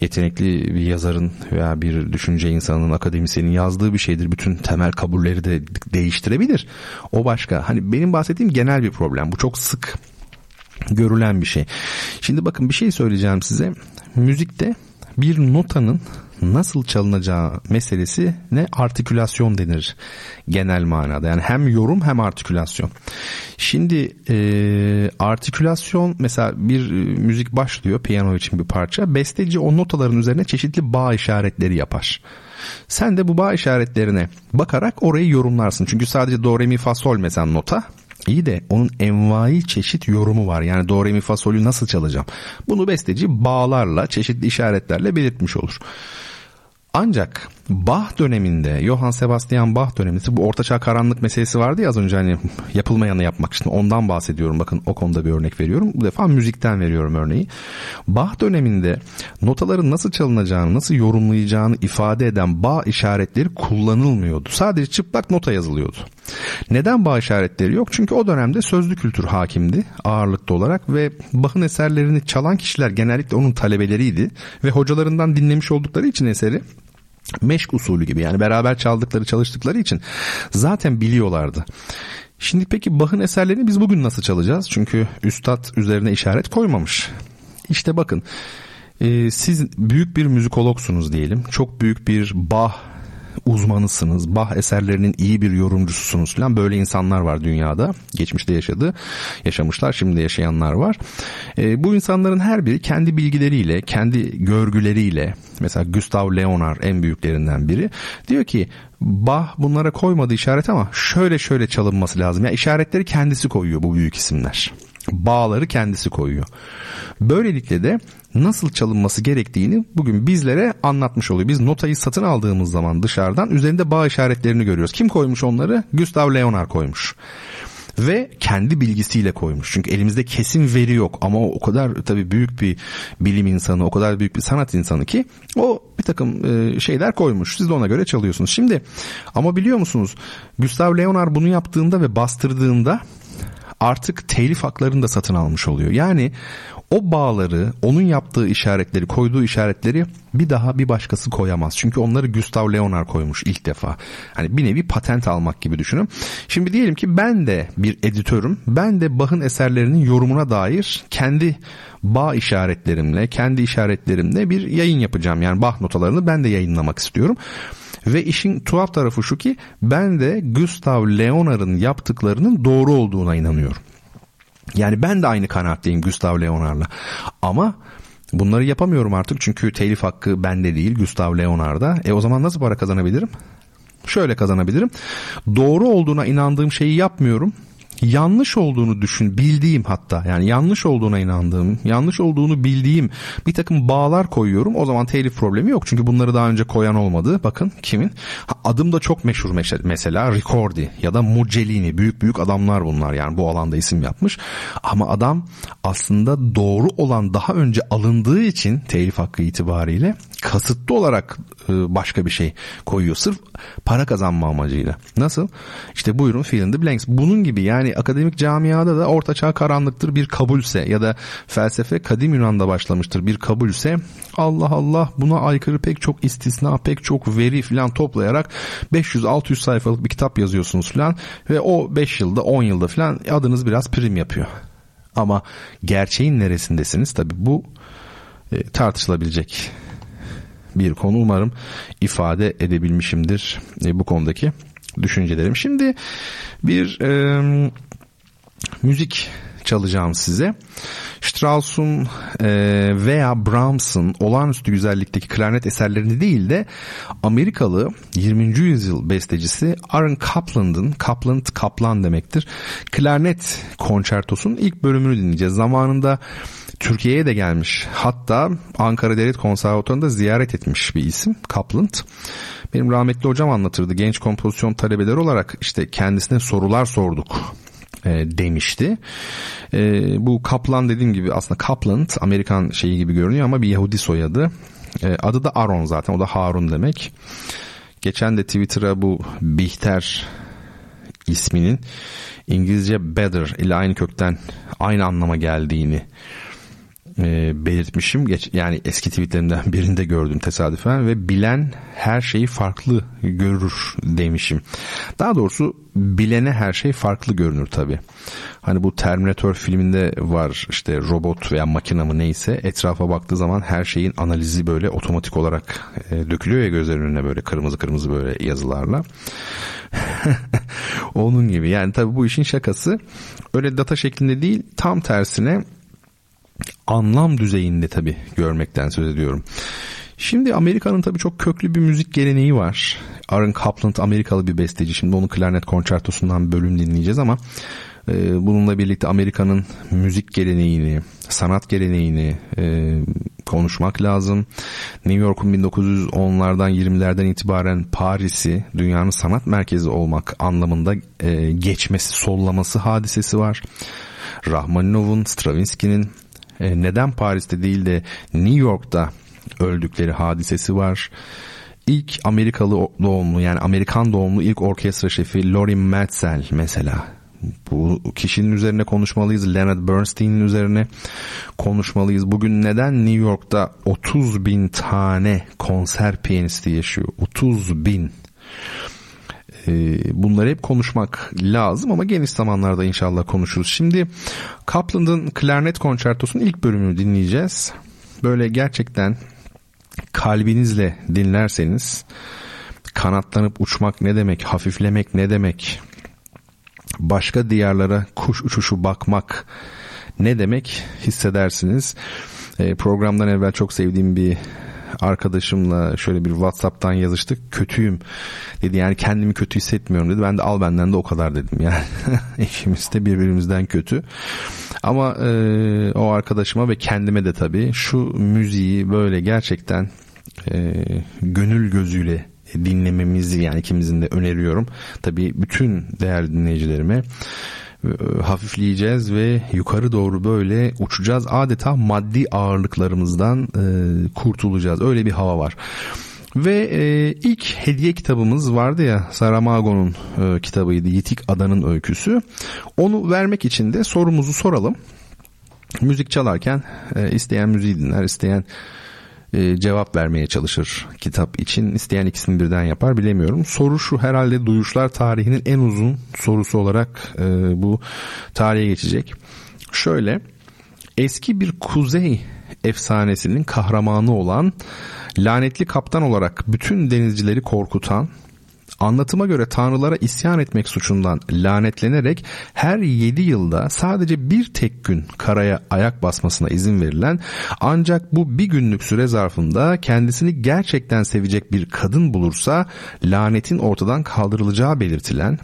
yetenekli bir yazarın veya bir düşünce insanının, akademisyenin yazdığı bir şeydir. Bütün temel kabulleri de değiştirebilir. O başka. Hani benim bahsettiğim genel bir problem. Bu çok sık görülen bir şey. Şimdi bakın bir şey söyleyeceğim size. Müzikte bir notanın nasıl çalınacağı meselesi ne artikülasyon denir genel manada. Yani hem yorum hem artikülasyon. Şimdi e, artikülasyon mesela bir e, müzik başlıyor piyano için bir parça. Besteci o notaların üzerine çeşitli bağ işaretleri yapar. Sen de bu bağ işaretlerine bakarak orayı yorumlarsın. Çünkü sadece do re mi fa sol mesela nota İyi de onun envai çeşit yorumu var. Yani do re mi fa solü nasıl çalacağım? Bunu besteci bağlarla, çeşitli işaretlerle belirtmiş olur. Ancak Bach döneminde, Johann Sebastian Bach döneminde bu ortaçağ karanlık meselesi vardı ya az önce hani yapılmayanı yapmak için ondan bahsediyorum. Bakın o konuda bir örnek veriyorum. Bu defa müzikten veriyorum örneği. Bach döneminde notaların nasıl çalınacağını, nasıl yorumlayacağını ifade eden bağ işaretleri kullanılmıyordu. Sadece çıplak nota yazılıyordu. Neden bağ işaretleri yok? Çünkü o dönemde sözlü kültür hakimdi ağırlıklı olarak ve Bach'ın eserlerini çalan kişiler genellikle onun talebeleriydi ve hocalarından dinlemiş oldukları için eseri meşk usulü gibi yani beraber çaldıkları çalıştıkları için zaten biliyorlardı. Şimdi peki Bach'ın eserlerini biz bugün nasıl çalacağız? Çünkü üstad üzerine işaret koymamış. İşte bakın e, siz büyük bir müzikologsunuz diyelim. Çok büyük bir Bach uzmanısınız. Bach eserlerinin iyi bir yorumcususunuz falan böyle insanlar var dünyada. Geçmişte yaşadı, yaşamışlar, şimdi yaşayanlar var. E, bu insanların her biri kendi bilgileriyle, kendi görgüleriyle mesela Gustav Leonard en büyüklerinden biri diyor ki Bach bunlara koymadı işaret ama şöyle şöyle çalınması lazım. Yani işaretleri kendisi koyuyor bu büyük isimler bağları kendisi koyuyor. Böylelikle de nasıl çalınması gerektiğini bugün bizlere anlatmış oluyor. Biz notayı satın aldığımız zaman dışarıdan üzerinde bağ işaretlerini görüyoruz. Kim koymuş onları? Gustav Leonard koymuş ve kendi bilgisiyle koymuş. Çünkü elimizde kesin veri yok ama o, o kadar tabii büyük bir bilim insanı, o kadar büyük bir sanat insanı ki o bir takım e, şeyler koymuş. Siz de ona göre çalıyorsunuz. Şimdi ama biliyor musunuz Gustav Leonard bunu yaptığında ve bastırdığında artık telif haklarını da satın almış oluyor. Yani o bağları, onun yaptığı işaretleri, koyduğu işaretleri bir daha bir başkası koyamaz. Çünkü onları Gustav Leonard koymuş ilk defa. Hani bir nevi patent almak gibi düşünün. Şimdi diyelim ki ben de bir editörüm. Ben de Bach'ın eserlerinin yorumuna dair kendi bağ işaretlerimle, kendi işaretlerimle bir yayın yapacağım. Yani Bach notalarını ben de yayınlamak istiyorum. Ve işin tuhaf tarafı şu ki ben de Gustav Leonard'ın yaptıklarının doğru olduğuna inanıyorum. Yani ben de aynı kanaatteyim Gustav Leonard'la. Ama bunları yapamıyorum artık çünkü telif hakkı bende değil Gustav Leonard'da. E o zaman nasıl para kazanabilirim? Şöyle kazanabilirim. Doğru olduğuna inandığım şeyi yapmıyorum yanlış olduğunu düşün bildiğim hatta. Yani yanlış olduğuna inandığım yanlış olduğunu bildiğim bir takım bağlar koyuyorum. O zaman telif problemi yok. Çünkü bunları daha önce koyan olmadı. Bakın kimin? Adım da çok meşhur mesela Ricordi ya da Mugelini. Büyük büyük adamlar bunlar. Yani bu alanda isim yapmış. Ama adam aslında doğru olan daha önce alındığı için telif hakkı itibariyle kasıtlı olarak başka bir şey koyuyor. Sırf para kazanma amacıyla. Nasıl? İşte buyurun fill in the blanks. Bunun gibi yani akademik camiada da ortaçağ karanlıktır bir kabulse ya da felsefe kadim Yunan'da başlamıştır bir kabulse Allah Allah buna aykırı pek çok istisna pek çok veri filan toplayarak 500-600 sayfalık bir kitap yazıyorsunuz filan ve o 5 yılda 10 yılda filan adınız biraz prim yapıyor. Ama gerçeğin neresindesiniz? Tabi bu e, tartışılabilecek bir konu umarım ifade edebilmişimdir e, bu konudaki düşüncelerim. Şimdi bir e, müzik çalacağım size. Strauss'un e, veya Brahms'ın olağanüstü güzellikteki klarnet eserlerini değil de Amerikalı 20. yüzyıl bestecisi Aaron Copland'ın Copland Kaplan demektir. Klarnet konçertosunun ilk bölümünü dinleyeceğiz. Zamanında Türkiye'ye de gelmiş. Hatta Ankara Devlet Konservatuvarı'nda ziyaret etmiş bir isim Kapland. Benim rahmetli hocam anlatırdı. Genç kompozisyon talebeleri olarak işte kendisine sorular sorduk e, demişti. E, bu Kaplan dediğim gibi aslında Kapland Amerikan şeyi gibi görünüyor ama bir Yahudi soyadı. E, adı da Aaron zaten o da Harun demek. Geçen de Twitter'a bu Bihter isminin İngilizce better ile aynı kökten aynı anlama geldiğini e, belirtmişim. Geç, yani eski tweetlerimden birinde gördüm tesadüfen ve bilen her şeyi farklı görür demişim. Daha doğrusu bilene her şey farklı görünür tabi. Hani bu Terminator filminde var işte robot veya makina mı neyse etrafa baktığı zaman her şeyin analizi böyle otomatik olarak e, dökülüyor ya gözlerinin önüne böyle kırmızı kırmızı böyle yazılarla. Onun gibi yani tabi bu işin şakası öyle data şeklinde değil tam tersine anlam düzeyinde tabi görmekten söz ediyorum. Şimdi Amerika'nın tabii çok köklü bir müzik geleneği var. Aaron Copland Amerikalı bir besteci. Şimdi onun klarnet konçertosundan bölüm dinleyeceğiz ama e, bununla birlikte Amerika'nın müzik geleneğini, sanat geleneğini e, konuşmak lazım. New York'un 1910'lardan 20'lerden itibaren Paris'i dünyanın sanat merkezi olmak anlamında e, geçmesi, sollaması hadisesi var. Rahmaninov'un, Stravinsky'nin e, neden Paris'te değil de New York'ta öldükleri hadisesi var. İlk Amerikalı doğumlu yani Amerikan doğumlu ilk orkestra şefi Lorin Metzel mesela. Bu kişinin üzerine konuşmalıyız. Leonard Bernstein'in üzerine konuşmalıyız. Bugün neden New York'ta 30 bin tane konser piyanisti yaşıyor? 30 bin. Ee, bunları hep konuşmak lazım ama geniş zamanlarda inşallah konuşuruz. Şimdi Kaplan'ın klarnet konçertosunun ilk bölümünü dinleyeceğiz. Böyle gerçekten kalbinizle dinlerseniz kanatlanıp uçmak ne demek, hafiflemek ne demek, başka diyarlara kuş uçuşu bakmak ne demek hissedersiniz. E, programdan evvel çok sevdiğim bir arkadaşımla şöyle bir Whatsapp'tan yazıştık. Kötüyüm dedi yani kendimi kötü hissetmiyorum dedi. Ben de al benden de o kadar dedim yani. İkimiz de birbirimizden kötü. Ama e, o arkadaşıma ve kendime de tabii şu müziği böyle gerçekten e, gönül gözüyle dinlememizi yani ikimizin de öneriyorum. Tabii bütün değerli dinleyicilerime hafifleyeceğiz ve yukarı doğru böyle uçacağız. Adeta maddi ağırlıklarımızdan e, kurtulacağız. Öyle bir hava var. Ve e, ilk hediye kitabımız vardı ya Saramago'nun e, kitabıydı Yitik Adanın Öyküsü. Onu vermek için de sorumuzu soralım. Müzik çalarken e, isteyen müziği dinler, isteyen e, cevap vermeye çalışır kitap için. isteyen ikisini birden yapar bilemiyorum. Soru şu herhalde duyuşlar tarihinin en uzun sorusu olarak e, bu tarihe geçecek. Şöyle eski bir kuzey efsanesinin kahramanı olan lanetli kaptan olarak bütün denizcileri korkutan anlatıma göre tanrılara isyan etmek suçundan lanetlenerek her 7 yılda sadece bir tek gün karaya ayak basmasına izin verilen ancak bu bir günlük süre zarfında kendisini gerçekten sevecek bir kadın bulursa lanetin ortadan kaldırılacağı belirtilen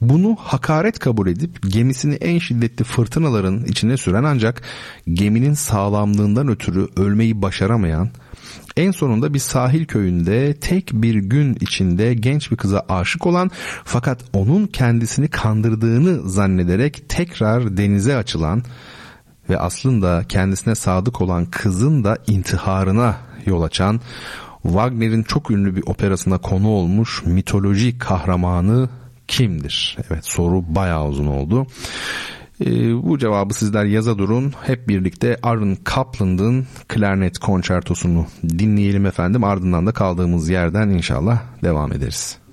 bunu hakaret kabul edip gemisini en şiddetli fırtınaların içine süren ancak geminin sağlamlığından ötürü ölmeyi başaramayan en sonunda bir sahil köyünde tek bir gün içinde genç bir kıza aşık olan fakat onun kendisini kandırdığını zannederek tekrar denize açılan ve aslında kendisine sadık olan kızın da intiharına yol açan Wagner'in çok ünlü bir operasına konu olmuş mitolojik kahramanı kimdir? Evet soru bayağı uzun oldu. E, bu cevabı sizler yaza durun. Hep birlikte Aaron Copland'ın klarnet konçertosunu dinleyelim efendim. Ardından da kaldığımız yerden inşallah devam ederiz.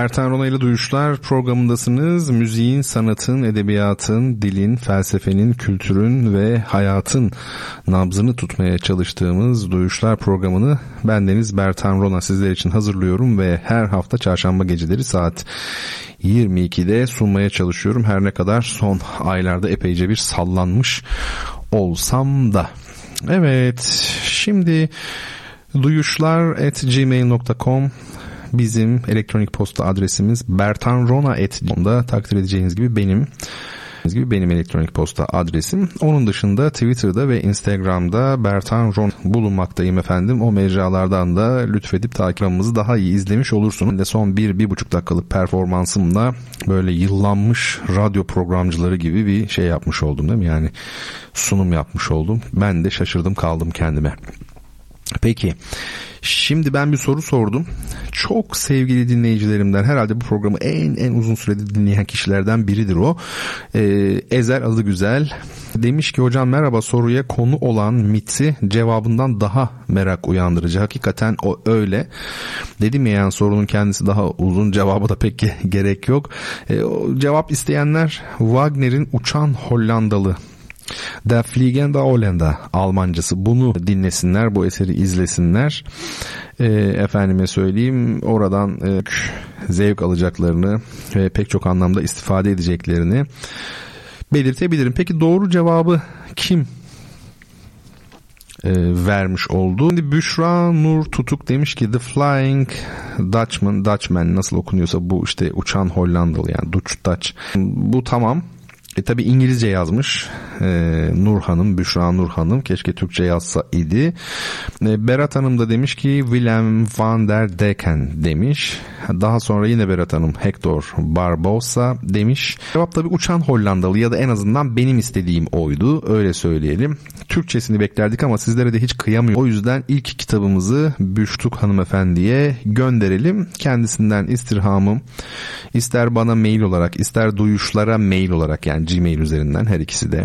Bertan Rona ile Duyuşlar programındasınız. Müziğin, sanatın, edebiyatın, dilin, felsefenin, kültürün ve hayatın nabzını tutmaya çalıştığımız Duyuşlar programını bendeniz Bertan Rona sizler için hazırlıyorum ve her hafta çarşamba geceleri saat 22'de sunmaya çalışıyorum. Her ne kadar son aylarda epeyce bir sallanmış olsam da. Evet şimdi duyuşlar at gmail.com bizim elektronik posta adresimiz bertanrona.com'da takdir edeceğiniz gibi benim gibi benim elektronik posta adresim. Onun dışında Twitter'da ve Instagram'da Bertan Ron bulunmaktayım efendim. O mecralardan da lütfedip takibimizi daha iyi izlemiş olursunuz. De son bir, bir buçuk dakikalık performansımla böyle yıllanmış radyo programcıları gibi bir şey yapmış oldum değil mi? Yani sunum yapmış oldum. Ben de şaşırdım kaldım kendime. Peki şimdi ben bir soru sordum. Çok sevgili dinleyicilerimden herhalde bu programı en en uzun süredir dinleyen kişilerden biridir o. Ee, Ezel adı güzel. Demiş ki hocam merhaba soruya konu olan MIT'i cevabından daha merak uyandırıcı. Hakikaten o öyle. Dedim ya yani sorunun kendisi daha uzun cevabı da pek gerek yok. Ee, cevap isteyenler Wagner'in Uçan Hollandalı Der Fliegende Holländer Almancası. Bunu dinlesinler, bu eseri izlesinler. E, efendime söyleyeyim oradan e, zevk alacaklarını ve pek çok anlamda istifade edeceklerini belirtebilirim. Peki doğru cevabı kim e, vermiş oldu. Şimdi Büşra Nur Tutuk demiş ki The Flying Dutchman, Dutchman nasıl okunuyorsa bu işte uçan Hollandalı yani Dutch Dutch. Bu tamam. E tabi İngilizce yazmış e, Nur Hanım, Büşra Nur Hanım. Keşke Türkçe yazsa idi. E, Berat Hanım da demiş ki Willem van der Decken demiş. Daha sonra yine Berat Hanım Hector Barbosa demiş. Cevap tabi uçan Hollandalı ya da en azından benim istediğim oydu. Öyle söyleyelim. Türkçesini beklerdik ama sizlere de hiç kıyamıyor. O yüzden ilk kitabımızı Büştuk hanımefendiye gönderelim. Kendisinden istirhamım ister bana mail olarak ister duyuşlara mail olarak yani Gmail üzerinden her ikisi de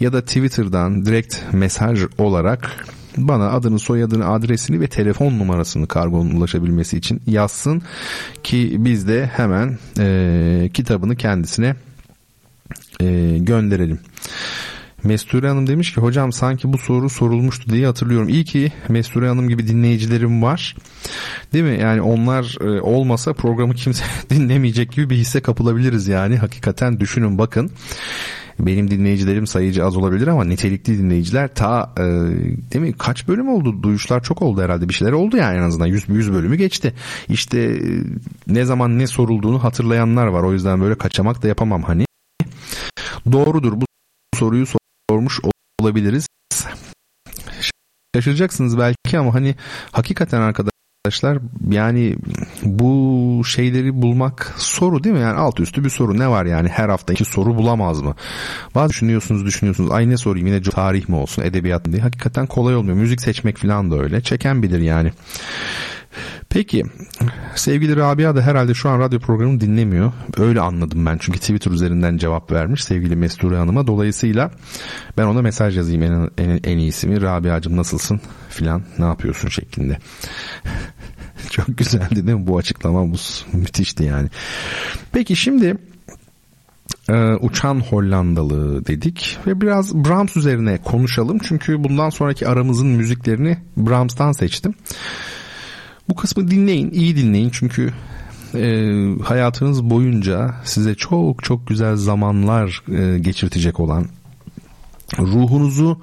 ya da Twitter'dan direkt mesaj olarak bana adını, soyadını, adresini ve telefon numarasını kargonun ulaşabilmesi için yazsın ki biz de hemen e, kitabını kendisine e, gönderelim. Mesture Hanım demiş ki hocam sanki bu soru sorulmuştu diye hatırlıyorum. İyi ki Mesture Hanım gibi dinleyicilerim var. Değil mi? Yani onlar e, olmasa programı kimse dinlemeyecek gibi bir hisse kapılabiliriz yani. Hakikaten düşünün bakın. Benim dinleyicilerim sayıcı az olabilir ama nitelikli dinleyiciler ta e, değil mi kaç bölüm oldu? Duyuşlar çok oldu herhalde. Bir şeyler oldu yani en azından 100 100 bölümü geçti. İşte e, ne zaman ne sorulduğunu hatırlayanlar var. O yüzden böyle kaçamak da yapamam hani. Doğrudur bu soruyu sor sormuş olabiliriz. Şaşıracaksınız belki ama hani hakikaten arkadaşlar yani bu şeyleri bulmak soru değil mi? Yani alt üstü bir soru ne var yani her hafta iki soru bulamaz mı? Bazı düşünüyorsunuz düşünüyorsunuz ay ne sorayım yine tarih mi olsun edebiyat mı diye. Hakikaten kolay olmuyor. Müzik seçmek falan da öyle. Çeken bilir yani. Peki sevgili Rabia da herhalde şu an radyo programını dinlemiyor. Öyle anladım ben çünkü Twitter üzerinden cevap vermiş sevgili Mesture Hanım'a. Dolayısıyla ben ona mesaj yazayım en, en, en iyisi mi Rabia'cığım nasılsın filan ne yapıyorsun şeklinde. Çok güzeldi değil mi bu açıklama bu müthişti yani. Peki şimdi ee, uçan Hollandalı dedik ve biraz Brahms üzerine konuşalım çünkü bundan sonraki aramızın müziklerini Brahms'tan seçtim. Bu kısmı dinleyin, iyi dinleyin çünkü e, hayatınız boyunca size çok çok güzel zamanlar e, geçirtecek olan ruhunuzu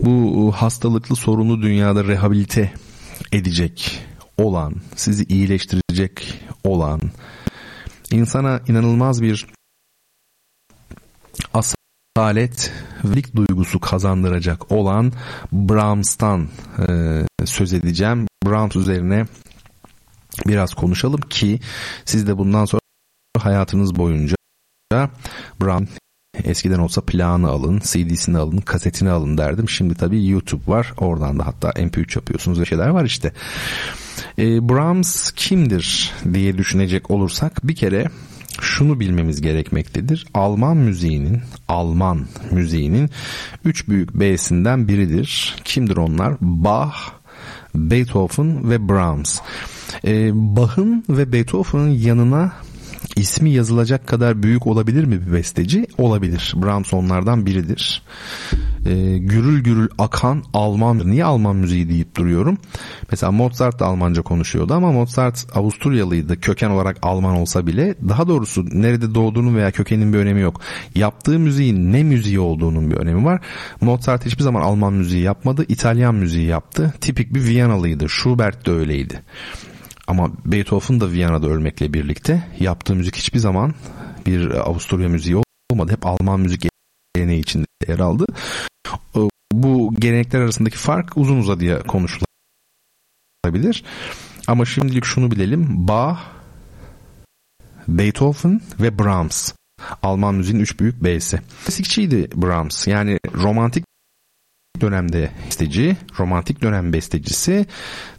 bu hastalıklı sorunu dünyada rehabilite edecek olan, sizi iyileştirecek olan, insana inanılmaz bir asalet velik duygusu kazandıracak olan Brahms'tan e, söz edeceğim. Brahms üzerine biraz konuşalım ki siz de bundan sonra hayatınız boyunca Brahms eskiden olsa planı alın, CD'sini alın, kasetini alın derdim. Şimdi tabii YouTube var. Oradan da hatta MP3 yapıyorsunuz ve şeyler var işte. E, Brahms kimdir diye düşünecek olursak bir kere şunu bilmemiz gerekmektedir. Alman müziğinin, Alman müziğinin üç büyük B'sinden biridir. Kimdir onlar? Bach, Beethoven ve Brahms. E, Bach'ın ve Beethoven'ın yanına ismi yazılacak kadar büyük olabilir mi bir besteci? Olabilir. Brahms onlardan biridir. E, gürül gürül akan Alman, niye Alman müziği deyip duruyorum? Mesela Mozart da Almanca konuşuyordu ama Mozart Avusturyalıydı. Köken olarak Alman olsa bile daha doğrusu nerede doğduğunun veya kökenin bir önemi yok. Yaptığı müziğin ne müziği olduğunun bir önemi var. Mozart hiçbir zaman Alman müziği yapmadı. İtalyan müziği yaptı. Tipik bir Viyanalıydı. Schubert de öyleydi. Ama Beethoven da Viyana'da ölmekle birlikte yaptığı müzik hiçbir zaman bir Avusturya müziği olmadı. Hep Alman müzik geleneği içinde yer aldı. Bu gelenekler arasındaki fark uzun uzadıya konuşulabilir. Ama şimdilik şunu bilelim. Bach, Beethoven ve Brahms. Alman müziğin üç büyük B'si. Klasikçiydi Brahms. Yani romantik dönemde besteci, romantik dönem bestecisi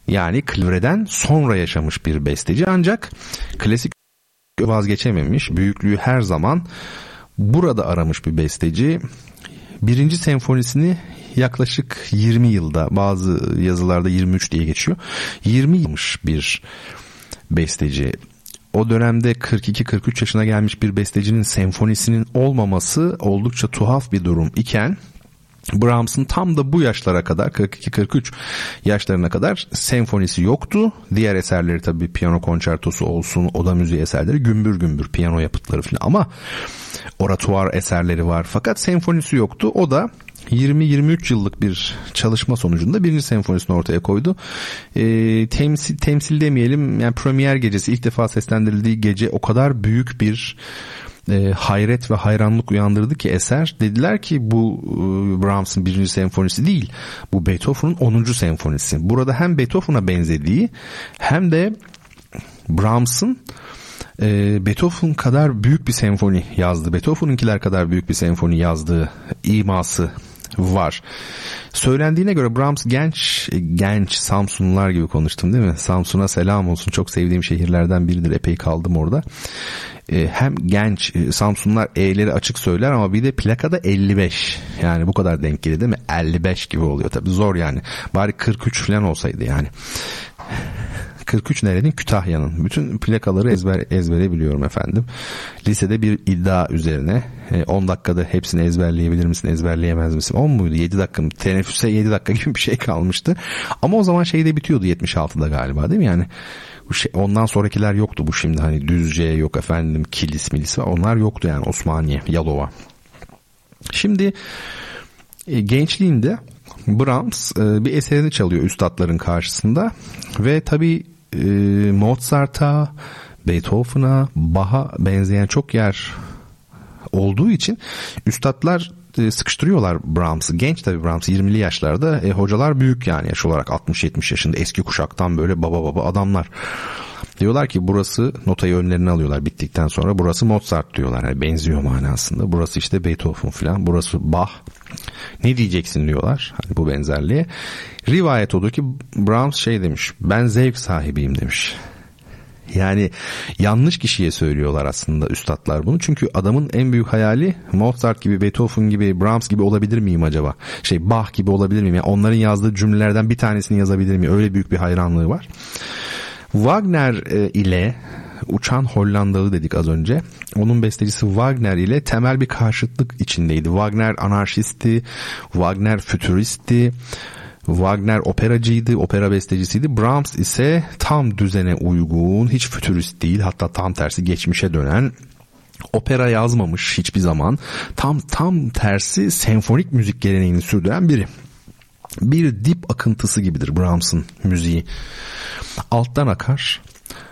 yani Klivre'den sonra yaşamış bir besteci ancak klasik vazgeçememiş. Büyüklüğü her zaman burada aramış bir besteci. Birinci senfonisini yaklaşık 20 yılda bazı yazılarda 23 diye geçiyor. 20 yılmış bir besteci. O dönemde 42-43 yaşına gelmiş bir bestecinin senfonisinin olmaması oldukça tuhaf bir durum iken Brahms'ın tam da bu yaşlara kadar 42-43 yaşlarına kadar senfonisi yoktu. Diğer eserleri tabii piyano konçertosu olsun, oda müziği eserleri gümbür gümbür piyano yapıtları falan ama oratuar eserleri var. Fakat senfonisi yoktu. O da 20-23 yıllık bir çalışma sonucunda birinci senfonisini ortaya koydu. E, temsil, temsil demeyelim yani premier gecesi ilk defa seslendirildiği gece o kadar büyük bir e, hayret ve hayranlık uyandırdı ki eser. Dediler ki bu e, Brahms'ın birinci senfonisi değil. Bu Beethoven'ın 10. senfonisi. Burada hem Beethoven'a benzediği hem de Brahms'ın e, Beethoven kadar büyük bir senfoni yazdı. Beethoven'ınkiler kadar büyük bir senfoni yazdığı iması var. Söylendiğine göre Brahms genç genç Samsunlular gibi konuştum değil mi? Samsun'a selam olsun. Çok sevdiğim şehirlerden biridir. Epey kaldım orada. Ee, hem genç e, Samsunlular E'leri açık söyler ama bir de plakada 55. Yani bu kadar denk geliyor değil mi? 55 gibi oluyor tabii zor yani. Bari 43 falan olsaydı yani. 43 nerenin? Kütahya'nın. Bütün plakaları ezber ezbere biliyorum efendim. Lisede bir iddia üzerine 10 e, dakikada hepsini ezberleyebilir misin, ezberleyemez misin? 10 muydu? 7 dakika mı? Teneffüse 7 dakika gibi bir şey kalmıştı. Ama o zaman şeyde bitiyordu 76'da galiba değil mi? Yani şey, ondan sonrakiler yoktu bu şimdi hani Düzce yok efendim Kilis milis. Onlar yoktu yani Osmaniye, Yalova. Şimdi e, gençliğinde Brahms e, bir eserini çalıyor üstadların karşısında ve tabi e, Mozart'a, Beethoven'a, Bach'a benzeyen çok yer olduğu için üstadlar e, sıkıştırıyorlar Brahms'ı. Genç tabii Brahms 20'li yaşlarda. E, hocalar büyük yani yaş olarak 60-70 yaşında eski kuşaktan böyle baba baba adamlar. Diyorlar ki burası notayı önlerine alıyorlar bittikten sonra burası Mozart diyorlar. Yani benziyor manasında. Burası işte Beethoven falan. Burası Bach. Ne diyeceksin diyorlar hani bu benzerliğe. Rivayet odur ki Brahms şey demiş. Ben zevk sahibiyim demiş. Yani yanlış kişiye söylüyorlar aslında üstadlar bunu. Çünkü adamın en büyük hayali Mozart gibi, Beethoven gibi, Brahms gibi olabilir miyim acaba? Şey Bach gibi olabilir miyim? Yani onların yazdığı cümlelerden bir tanesini yazabilir miyim? Öyle büyük bir hayranlığı var. Wagner e, ile Uçan Hollandalı dedik az önce. Onun bestecisi Wagner ile temel bir karşıtlık içindeydi. Wagner anarşisti, Wagner fütüristi, Wagner operacıydı, opera bestecisiydi. Brahms ise tam düzene uygun, hiç fütürist değil, hatta tam tersi geçmişe dönen opera yazmamış hiçbir zaman. Tam tam tersi senfonik müzik geleneğini sürdüren biri. Bir dip akıntısı gibidir Brahms'ın müziği. Alttan akar,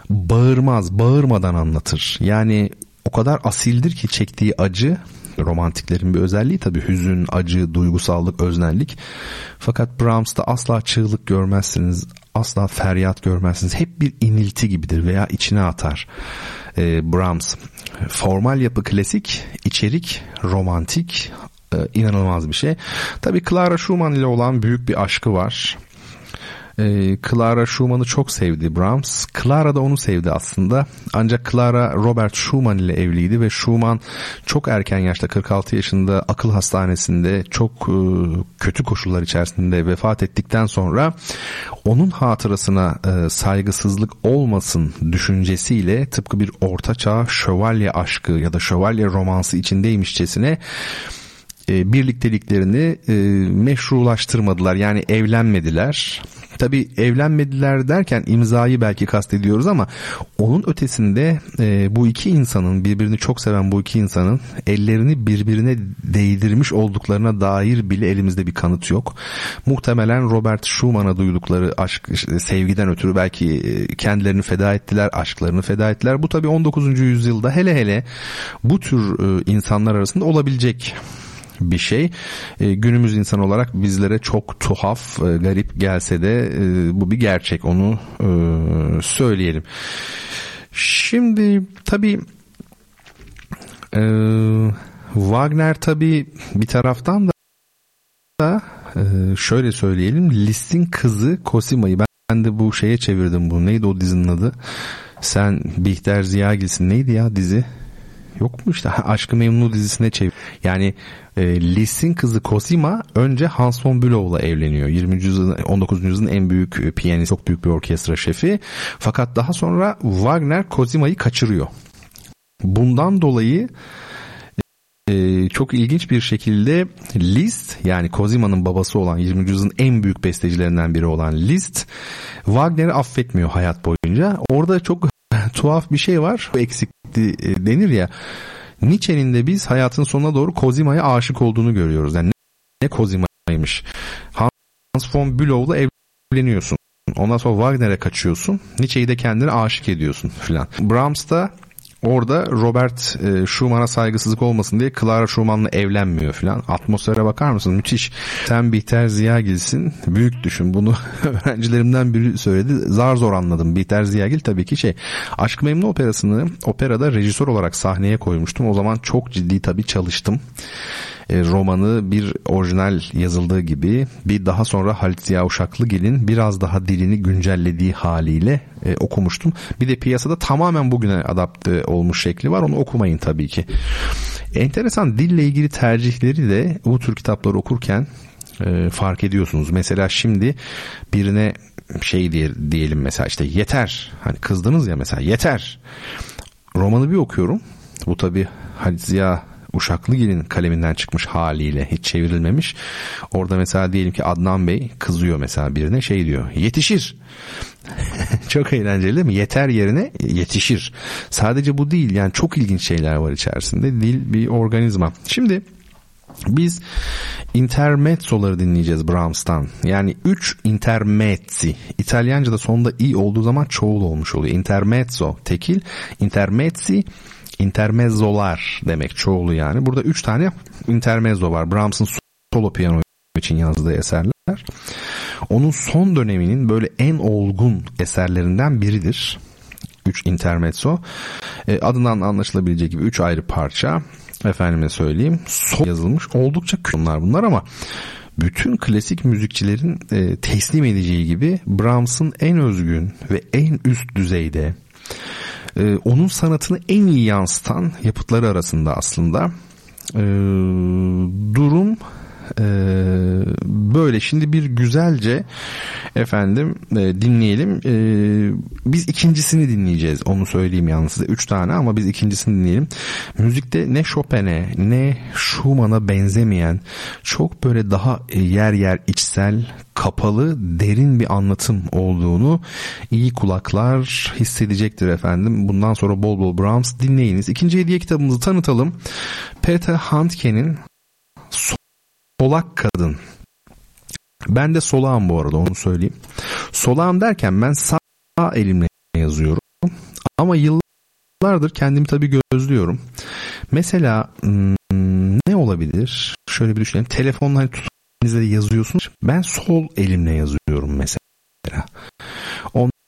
bağırmaz, bağırmadan anlatır. Yani o kadar asildir ki çektiği acı romantiklerin bir özelliği tabii hüzün, acı, duygusallık, öznellik. Fakat Brahms'ta asla çığlık görmezsiniz, asla feryat görmezsiniz. Hep bir inilti gibidir veya içine atar. Ee, Brahms formal yapı klasik, içerik romantik, e, inanılmaz bir şey. Tabii Clara Schumann ile olan büyük bir aşkı var. E, Clara Schumann'ı çok sevdi Brahms. Clara da onu sevdi aslında. Ancak Clara Robert Schumann ile evliydi ve Schumann çok erken yaşta 46 yaşında akıl hastanesinde çok e, kötü koşullar içerisinde vefat ettikten sonra onun hatırasına e, saygısızlık olmasın düşüncesiyle tıpkı bir ortaçağ şövalye aşkı ya da şövalye romansı içindeymişçesine e, birlikteliklerini e, meşrulaştırmadılar. Yani evlenmediler. Tabi evlenmediler derken imzayı belki kastediyoruz ama onun ötesinde e, bu iki insanın birbirini çok seven bu iki insanın ellerini birbirine değdirmiş olduklarına dair bile elimizde bir kanıt yok. Muhtemelen Robert Schumann'a duydukları aşk sevgiden ötürü belki e, kendilerini feda ettiler, aşklarını feda ettiler. Bu tabi 19. yüzyılda hele hele bu tür e, insanlar arasında olabilecek bir şey. E, günümüz insan olarak bizlere çok tuhaf, e, garip gelse de e, bu bir gerçek. Onu e, söyleyelim. Şimdi tabii e, Wagner tabii bir taraftan da e, şöyle söyleyelim Liszt'in kızı Cosima'yı ben de bu şeye çevirdim bu. Neydi o dizinin adı? Sen Bihter Ziyagil'sin. Neydi ya dizi? Yok mu işte Aşkı Memnu dizisine çevir. Yani e, Liszt'in kızı Cosima önce Hans von Bülow'la evleniyor. 20. yüzyılın 19. yüzyılın en büyük e, piyanist, çok büyük bir orkestra şefi. Fakat daha sonra Wagner Cosima'yı kaçırıyor. Bundan dolayı e, çok ilginç bir şekilde Liszt yani Cosima'nın babası olan 20. yüzyılın en büyük bestecilerinden biri olan Liszt Wagner'i affetmiyor hayat boyunca. Orada çok tuhaf bir şey var. Eksikti e, denir ya. Nietzsche'nin de biz hayatın sonuna doğru Kozima'ya aşık olduğunu görüyoruz. Yani ne Kozima'ymış. Hans von Bülow'la evleniyorsun. Ondan sonra Wagner'e kaçıyorsun. Nietzsche'yi de kendine aşık ediyorsun filan. Brahms da Orada Robert e, Schumann'a saygısızlık olmasın diye Clara Schumann'la evlenmiyor filan. Atmosfere bakar mısın? Müthiş. Sen Bihter Ziyagil'sin. Büyük düşün. Bunu öğrencilerimden biri söyledi. Zar zor anladım. Bihter Ziyagil tabii ki şey. Aşk Memnu operasını operada rejisör olarak sahneye koymuştum. O zaman çok ciddi tabii çalıştım. E, romanı bir orijinal yazıldığı gibi bir daha sonra Halit Ziya Uşaklıgil'in biraz daha dilini güncellediği haliyle e, okumuştum. Bir de piyasada tamamen bugüne adapte olmuş şekli var. Onu okumayın tabii ki. Enteresan dille ilgili tercihleri de bu tür kitapları okurken e, fark ediyorsunuz. Mesela şimdi birine şey diye, diyelim mesela işte yeter. Hani kızdınız ya mesela yeter. Romanı bir okuyorum. Bu tabii Halit Ziya Uşaklıgil'in kaleminden çıkmış haliyle hiç çevrilmemiş. Orada mesela diyelim ki Adnan Bey kızıyor mesela birine şey diyor yetişir. çok eğlenceli değil mi? Yeter yerine yetişir. Sadece bu değil yani çok ilginç şeyler var içerisinde. Dil bir organizma. Şimdi biz intermezzoları dinleyeceğiz Brahms'tan. Yani 3 intermezzi. İtalyanca'da sonunda i olduğu zaman çoğul olmuş oluyor. Intermezzo tekil, intermezzi intermezzolar demek çoğulu yani. Burada üç tane intermezzo var. Brahms'ın solo piyano için yazdığı eserler. Onun son döneminin böyle en olgun eserlerinden biridir. Üç intermezzo. E, adından anlaşılabileceği gibi üç ayrı parça. Efendime söyleyeyim. Son yazılmış. Oldukça onlar bunlar ama bütün klasik müzikçilerin e, teslim edeceği gibi Brahms'ın en özgün ve en üst düzeyde e, onun sanatını en iyi yansıtan yapıtları arasında aslında. E, durum e, böyle şimdi bir güzelce efendim e, dinleyelim e, biz ikincisini dinleyeceğiz onu söyleyeyim yalnız size üç tane ama biz ikincisini dinleyelim müzikte ne Chopin'e ne Schumann'a benzemeyen çok böyle daha e, yer yer içsel kapalı derin bir anlatım olduğunu iyi kulaklar hissedecektir efendim. Bundan sonra bol bol Brahms dinleyiniz. İkinci hediye kitabımızı tanıtalım. Peter Handke'nin Solak Kadın. Ben de solağım bu arada onu söyleyeyim. Solağım derken ben sağ elimle yazıyorum. Ama yıllardır kendimi tabii gözlüyorum. Mesela hmm, ne olabilir? Şöyle bir düşünelim. Telefonla hani elinizle yazıyorsunuz. Ben sol elimle yazıyorum mesela. Ondan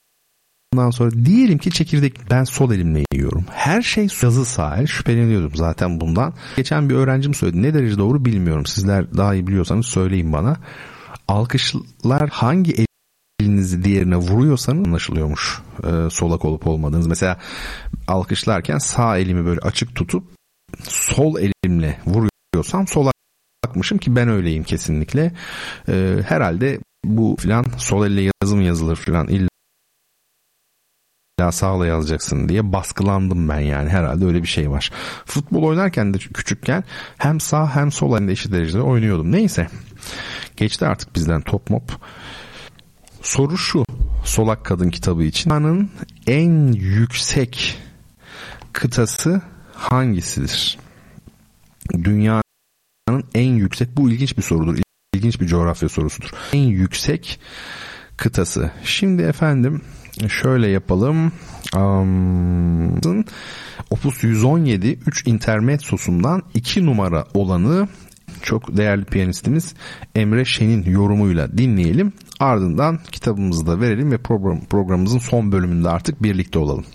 sonra diyelim ki çekirdek ben sol elimle yiyorum. Her şey yazı sahil şüpheleniyordum zaten bundan. Geçen bir öğrencim söyledi. Ne derece doğru bilmiyorum. Sizler daha iyi biliyorsanız söyleyin bana. Alkışlar hangi elinizi diğerine vuruyorsanız anlaşılıyormuş e, solak olup olmadığınız. Mesela alkışlarken sağ elimi böyle açık tutup sol elimle vuruyorsam solakmışım ki ben öyleyim kesinlikle. E, herhalde bu filan sol elle yazım yazılır filan illa sağla yazacaksın diye baskılandım ben yani herhalde öyle bir şey var. Futbol oynarken de küçükken hem sağ hem sol elinde eşit derecede oynuyordum. Neyse geçti artık bizden top mop. Soru şu Solak Kadın kitabı için. Dünyanın en yüksek kıtası hangisidir? Dünyanın en yüksek bu ilginç bir sorudur. İlginç bir coğrafya sorusudur. En yüksek kıtası. Şimdi efendim şöyle yapalım. Um, Opus 117 3 intermezzosundan 2 numara olanı çok değerli piyanistimiz Emre Şen'in yorumuyla dinleyelim. Ardından kitabımızı da verelim ve program, programımızın son bölümünde artık birlikte olalım.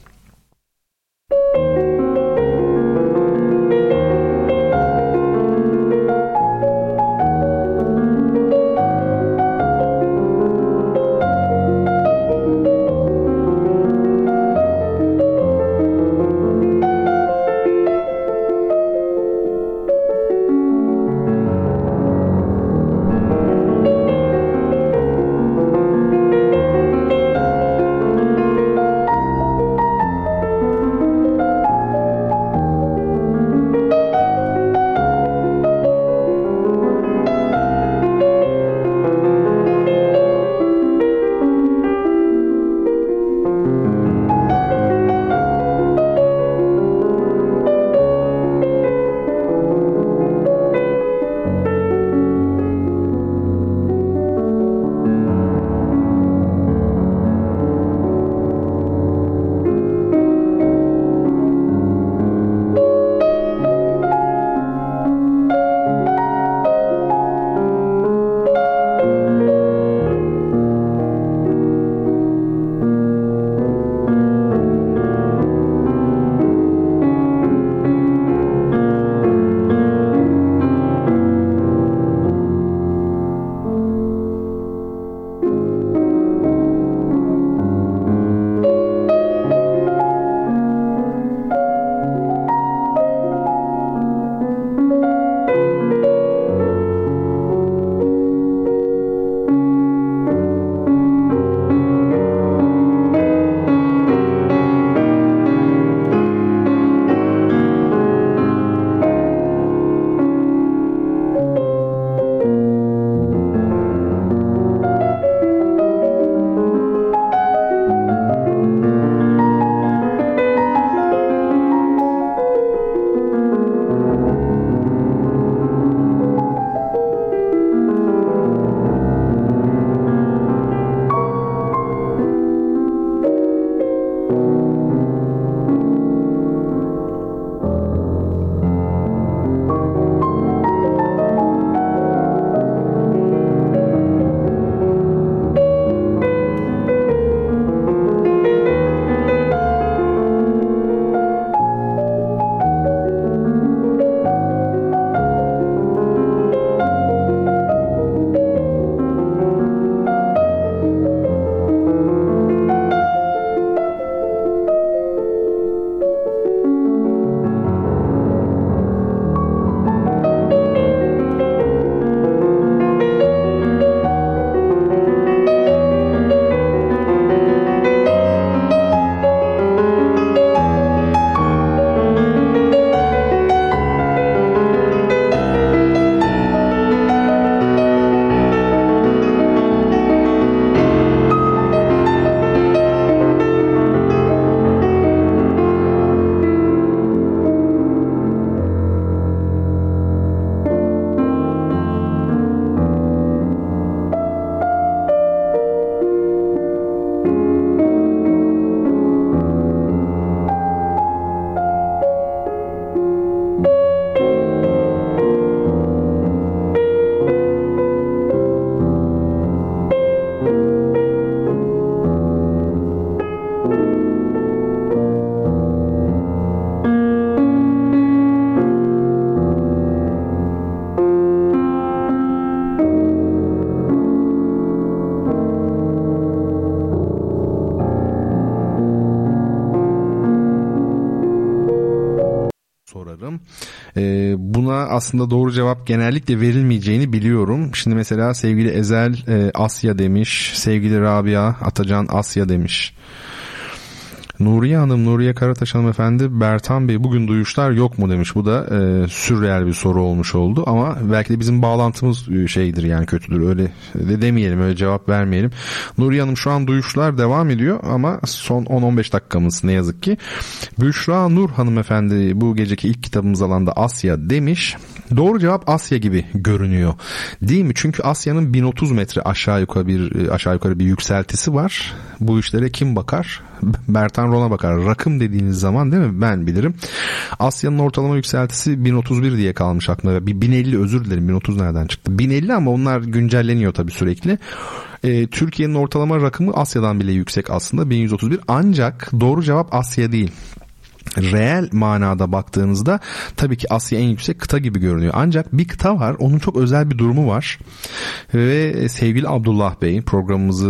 Aslında doğru cevap genellikle verilmeyeceğini biliyorum. Şimdi mesela sevgili Ezel e, Asya demiş. Sevgili Rabia Atacan Asya demiş. Nuriye Hanım, Nuriye Karataş hanımefendi, Bertan Bey bugün duyuşlar yok mu demiş. Bu da e, sürreel bir soru olmuş oldu ama belki de bizim bağlantımız e, şeydir yani kötüdür öyle de demeyelim öyle cevap vermeyelim. Nuriye Hanım şu an duyuşlar devam ediyor ama son 10-15 dakikamız ne yazık ki. Büşra Nur hanımefendi bu geceki ilk kitabımız alanda Asya demiş. Doğru cevap Asya gibi görünüyor. Değil mi? Çünkü Asya'nın 1030 metre aşağı yukarı bir aşağı yukarı bir yükseltisi var. Bu işlere kim bakar? Bertan Ron'a bakar. Rakım dediğiniz zaman değil mi? Ben bilirim. Asya'nın ortalama yükseltisi 1031 diye kalmış aklımda. Bir 1050 özür dilerim. 1030 nereden çıktı? 1050 ama onlar güncelleniyor tabii sürekli. Ee, Türkiye'nin ortalama rakımı Asya'dan bile yüksek aslında 1131. Ancak doğru cevap Asya değil reel manada baktığınızda tabii ki Asya en yüksek kıta gibi görünüyor. Ancak bir kıta var. Onun çok özel bir durumu var. Ve sevgili Abdullah Bey programımızı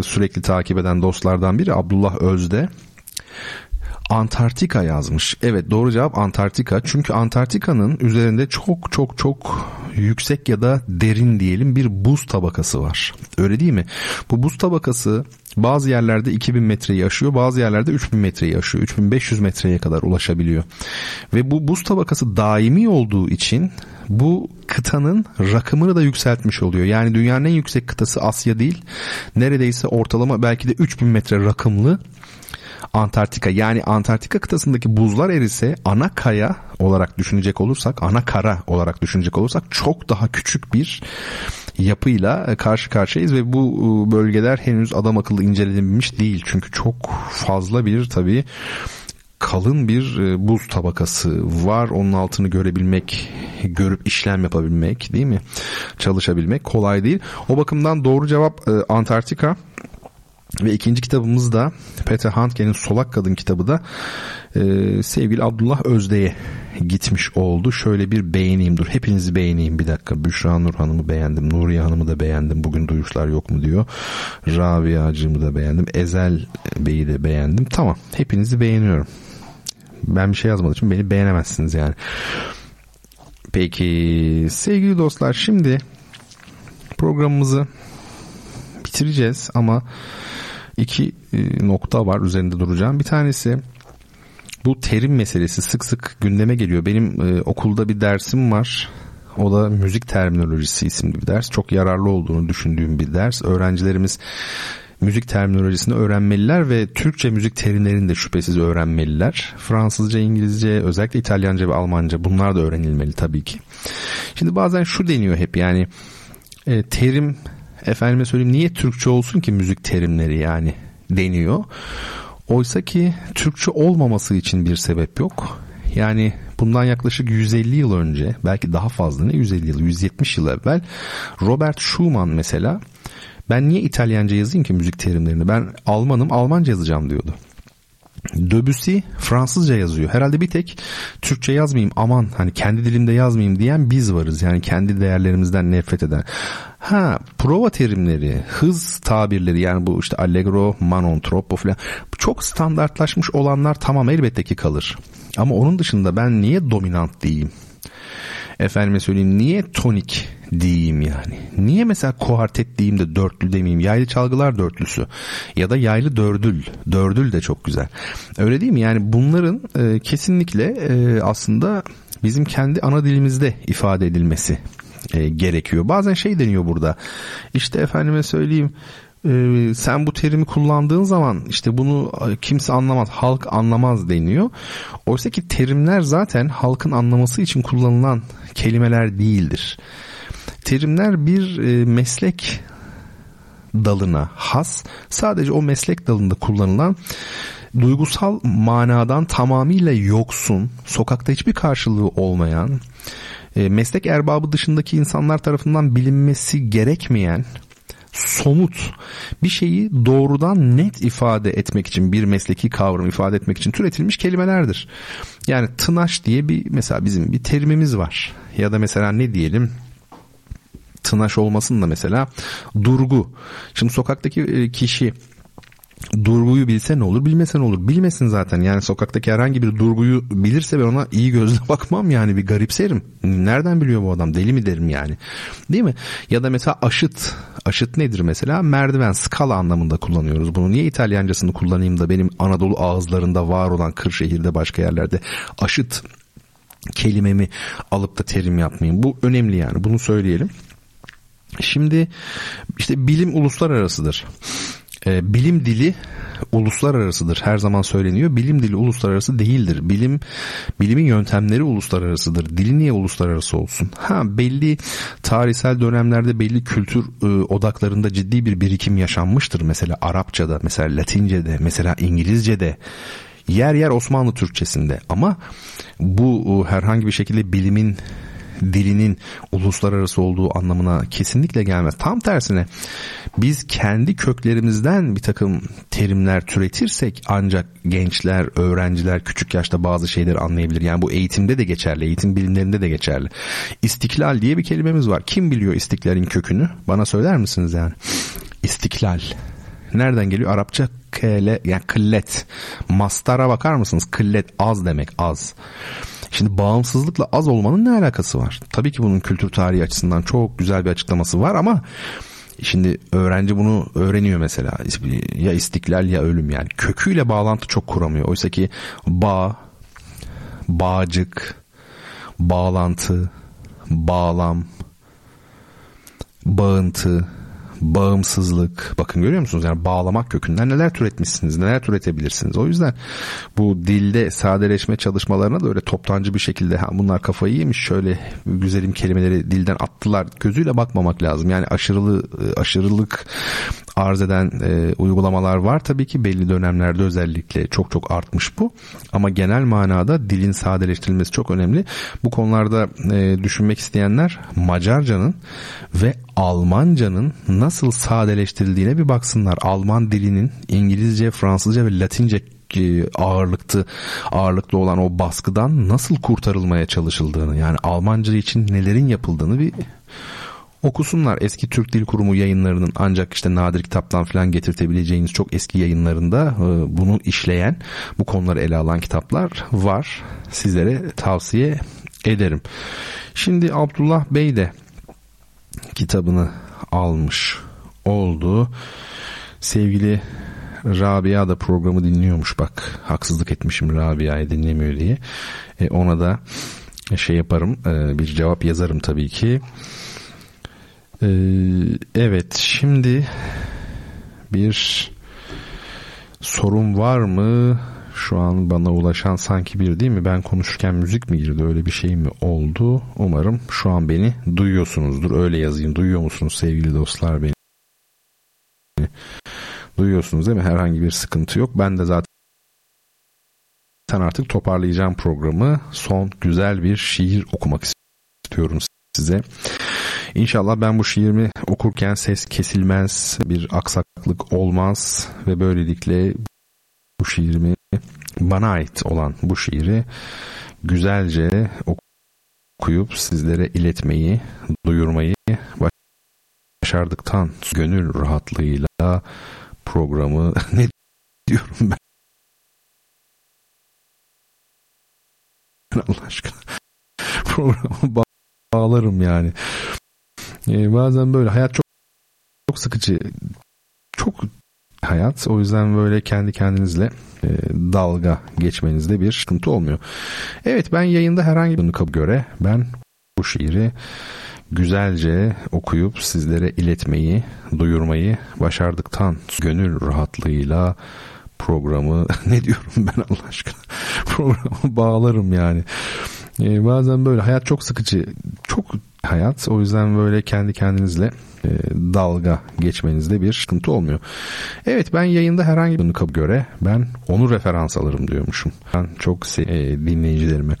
e, sürekli takip eden dostlardan biri Abdullah Özde Antarktika yazmış. Evet doğru cevap Antarktika. Çünkü Antarktika'nın üzerinde çok çok çok yüksek ya da derin diyelim bir buz tabakası var. Öyle değil mi? Bu buz tabakası bazı yerlerde 2000 metreyi aşıyor, bazı yerlerde 3000 metreyi aşıyor. 3500 metreye kadar ulaşabiliyor. Ve bu buz tabakası daimi olduğu için bu kıtanın rakımını da yükseltmiş oluyor. Yani dünyanın en yüksek kıtası Asya değil. Neredeyse ortalama belki de 3000 metre rakımlı Antarktika yani Antarktika kıtasındaki buzlar erise ana kaya olarak düşünecek olursak ana kara olarak düşünecek olursak çok daha küçük bir yapıyla karşı karşıyayız ve bu ıı, bölgeler henüz adam akıllı incelenmiş değil. Çünkü çok fazla bir tabii kalın bir ıı, buz tabakası var. Onun altını görebilmek, görüp işlem yapabilmek değil mi? Çalışabilmek kolay değil. O bakımdan doğru cevap Antarktika. Ve ikinci kitabımız da Peter Handke'nin Solak Kadın kitabı da e, sevgili Abdullah Özde'ye gitmiş oldu. Şöyle bir beğeneyim dur. Hepinizi beğeneyim bir dakika. Büşra Nur Hanım'ı beğendim. Nuriye Hanım'ı da beğendim. Bugün duyuşlar yok mu diyor. Rabia'cığımı da beğendim. Ezel Bey'i de beğendim. Tamam. Hepinizi beğeniyorum. Ben bir şey yazmadığım için beni beğenemezsiniz yani. Peki sevgili dostlar şimdi programımızı bitireceğiz ama iki e, nokta var üzerinde duracağım. Bir tanesi bu terim meselesi sık sık gündeme geliyor. Benim e, okulda bir dersim var. O da müzik terminolojisi isimli bir ders. Çok yararlı olduğunu düşündüğüm bir ders. Öğrencilerimiz müzik terminolojisini öğrenmeliler ve Türkçe müzik terimlerini de şüphesiz öğrenmeliler. Fransızca, İngilizce, özellikle İtalyanca ve Almanca bunlar da öğrenilmeli tabii ki. Şimdi bazen şu deniyor hep yani e, terim efendime söyleyeyim niye Türkçe olsun ki müzik terimleri yani deniyor. Oysa ki Türkçe olmaması için bir sebep yok. Yani bundan yaklaşık 150 yıl önce belki daha fazla ne 150 yıl 170 yıl evvel Robert Schumann mesela ben niye İtalyanca yazayım ki müzik terimlerini ben Almanım Almanca yazacağım diyordu. Debussy Fransızca yazıyor. Herhalde bir tek Türkçe yazmayayım aman hani kendi dilimde yazmayayım diyen biz varız. Yani kendi değerlerimizden nefret eden. Ha prova terimleri, hız tabirleri yani bu işte allegro, manon, troppo falan çok standartlaşmış olanlar tamam elbette ki kalır. Ama onun dışında ben niye dominant diyeyim? Efendime söyleyeyim niye tonik diyeyim yani. Niye mesela kuartet diyeyim de dörtlü demeyeyim. Yaylı çalgılar dörtlüsü. Ya da yaylı dördül. Dördül de çok güzel. Öyle değil mi? Yani bunların e, kesinlikle e, aslında bizim kendi ana dilimizde ifade edilmesi e, gerekiyor. Bazen şey deniyor burada. İşte efendime söyleyeyim e, sen bu terimi kullandığın zaman işte bunu e, kimse anlamaz, halk anlamaz deniyor. Oysa ki terimler zaten halkın anlaması için kullanılan kelimeler değildir. Terimler bir e, meslek dalına has, sadece o meslek dalında kullanılan duygusal manadan tamamıyla yoksun, sokakta hiçbir karşılığı olmayan, e, meslek erbabı dışındaki insanlar tarafından bilinmesi gerekmeyen somut bir şeyi doğrudan net ifade etmek için bir mesleki kavram ifade etmek için türetilmiş kelimelerdir. Yani tınaş diye bir mesela bizim bir terimimiz var. Ya da mesela ne diyelim tınaş olmasın da mesela durgu. Şimdi sokaktaki e, kişi Durguyu bilse ne olur bilmese ne olur? Bilmesin zaten. Yani sokaktaki herhangi bir durguyu bilirse ben ona iyi gözle bakmam yani. Bir garipserim. Nereden biliyor bu adam? Deli mi derim yani? Değil mi? Ya da mesela aşıt. Aşıt nedir mesela? Merdiven skala anlamında kullanıyoruz bunu. Niye İtalyancasını kullanayım da benim Anadolu ağızlarında var olan Kırşehir'de başka yerlerde aşıt kelimemi alıp da terim yapmayayım? Bu önemli yani. Bunu söyleyelim. Şimdi işte bilim uluslararasıdır e, bilim dili uluslararasıdır. Her zaman söyleniyor. Bilim dili uluslararası değildir. Bilim bilimin yöntemleri uluslararasıdır. Dili niye uluslararası olsun? Ha belli tarihsel dönemlerde belli kültür e, odaklarında ciddi bir birikim yaşanmıştır. Mesela Arapçada, mesela Latince'de, mesela İngilizce'de yer yer Osmanlı Türkçesinde ama bu e, herhangi bir şekilde bilimin dilinin uluslararası olduğu anlamına kesinlikle gelmez. Tam tersine biz kendi köklerimizden bir takım terimler türetirsek ancak gençler, öğrenciler küçük yaşta bazı şeyleri anlayabilir. Yani bu eğitimde de geçerli, eğitim bilimlerinde de geçerli. İstiklal diye bir kelimemiz var. Kim biliyor istiklalin kökünü? Bana söyler misiniz yani? İstiklal. Nereden geliyor? Arapça kele, yani kıllet. Mastara bakar mısınız? Kıllet az demek az. Şimdi bağımsızlıkla az olmanın ne alakası var? Tabii ki bunun kültür tarihi açısından çok güzel bir açıklaması var ama Şimdi öğrenci bunu öğreniyor mesela. Ya istiklal ya ölüm yani. Köküyle bağlantı çok kuramıyor. Oysa ki bağ, bağcık, bağlantı, bağlam, bağıntı, bağımsızlık. Bakın görüyor musunuz? Yani bağlamak kökünden neler türetmişsiniz, neler türetebilirsiniz. O yüzden bu dilde sadeleşme çalışmalarına da öyle toptancı bir şekilde ha bunlar kafayı yemiş şöyle güzelim kelimeleri dilden attılar gözüyle bakmamak lazım. Yani aşırılı aşırılık arz eden e, uygulamalar var tabii ki belli dönemlerde özellikle çok çok artmış bu. Ama genel manada dilin sadeleştirilmesi çok önemli. Bu konularda e, düşünmek isteyenler Macarcanın ve Almancanın nasıl sadeleştirildiğine bir baksınlar. Alman dilinin İngilizce, Fransızca ve Latince e, ağırlıklı ağırlıklı olan o baskıdan nasıl kurtarılmaya çalışıldığını yani Almanca için nelerin yapıldığını bir okusunlar. Eski Türk Dil Kurumu yayınlarının ancak işte nadir kitaptan falan getirtebileceğiniz çok eski yayınlarında e, bunu işleyen, bu konuları ele alan kitaplar var. Sizlere tavsiye ederim. Şimdi Abdullah Bey de kitabını almış oldu. Sevgili Rabia da programı dinliyormuş bak. Haksızlık etmişim Rabia'yı dinlemiyor diye. E, ona da şey yaparım e, bir cevap yazarım tabii ki. E, evet şimdi bir sorun var mı? Şu an bana ulaşan sanki bir değil mi? Ben konuşurken müzik mi girdi? Öyle bir şey mi oldu? Umarım şu an beni duyuyorsunuzdur. Öyle yazayım. Duyuyor musunuz sevgili dostlar beni? Duyuyorsunuz değil mi? Herhangi bir sıkıntı yok. Ben de zaten artık toparlayacağım programı. Son güzel bir şiir okumak istiyorum size. İnşallah ben bu şiirimi okurken ses kesilmez, bir aksaklık olmaz ve böylelikle bu şiirimi bana ait olan bu şiiri güzelce okuyup sizlere iletmeyi, duyurmayı başardıktan gönül rahatlığıyla programı ne diyorum ben? Allah aşkına programı bağlarım yani. Ee, bazen böyle hayat çok çok sıkıcı, çok hayat. O yüzden böyle kendi kendinizle e, dalga geçmenizde bir sıkıntı olmuyor. Evet ben yayında herhangi bir göre ben bu şiiri güzelce okuyup sizlere iletmeyi, duyurmayı başardıktan gönül rahatlığıyla programı ne diyorum ben Allah aşkına programı bağlarım yani. Ee, bazen böyle hayat çok sıkıcı, çok hayat. O yüzden böyle kendi kendinizle dalga geçmenizde bir sıkıntı olmuyor. Evet ben yayında herhangi bir kabul göre ben onu referans alırım diyormuşum. Ben çok e, dinleyicilerime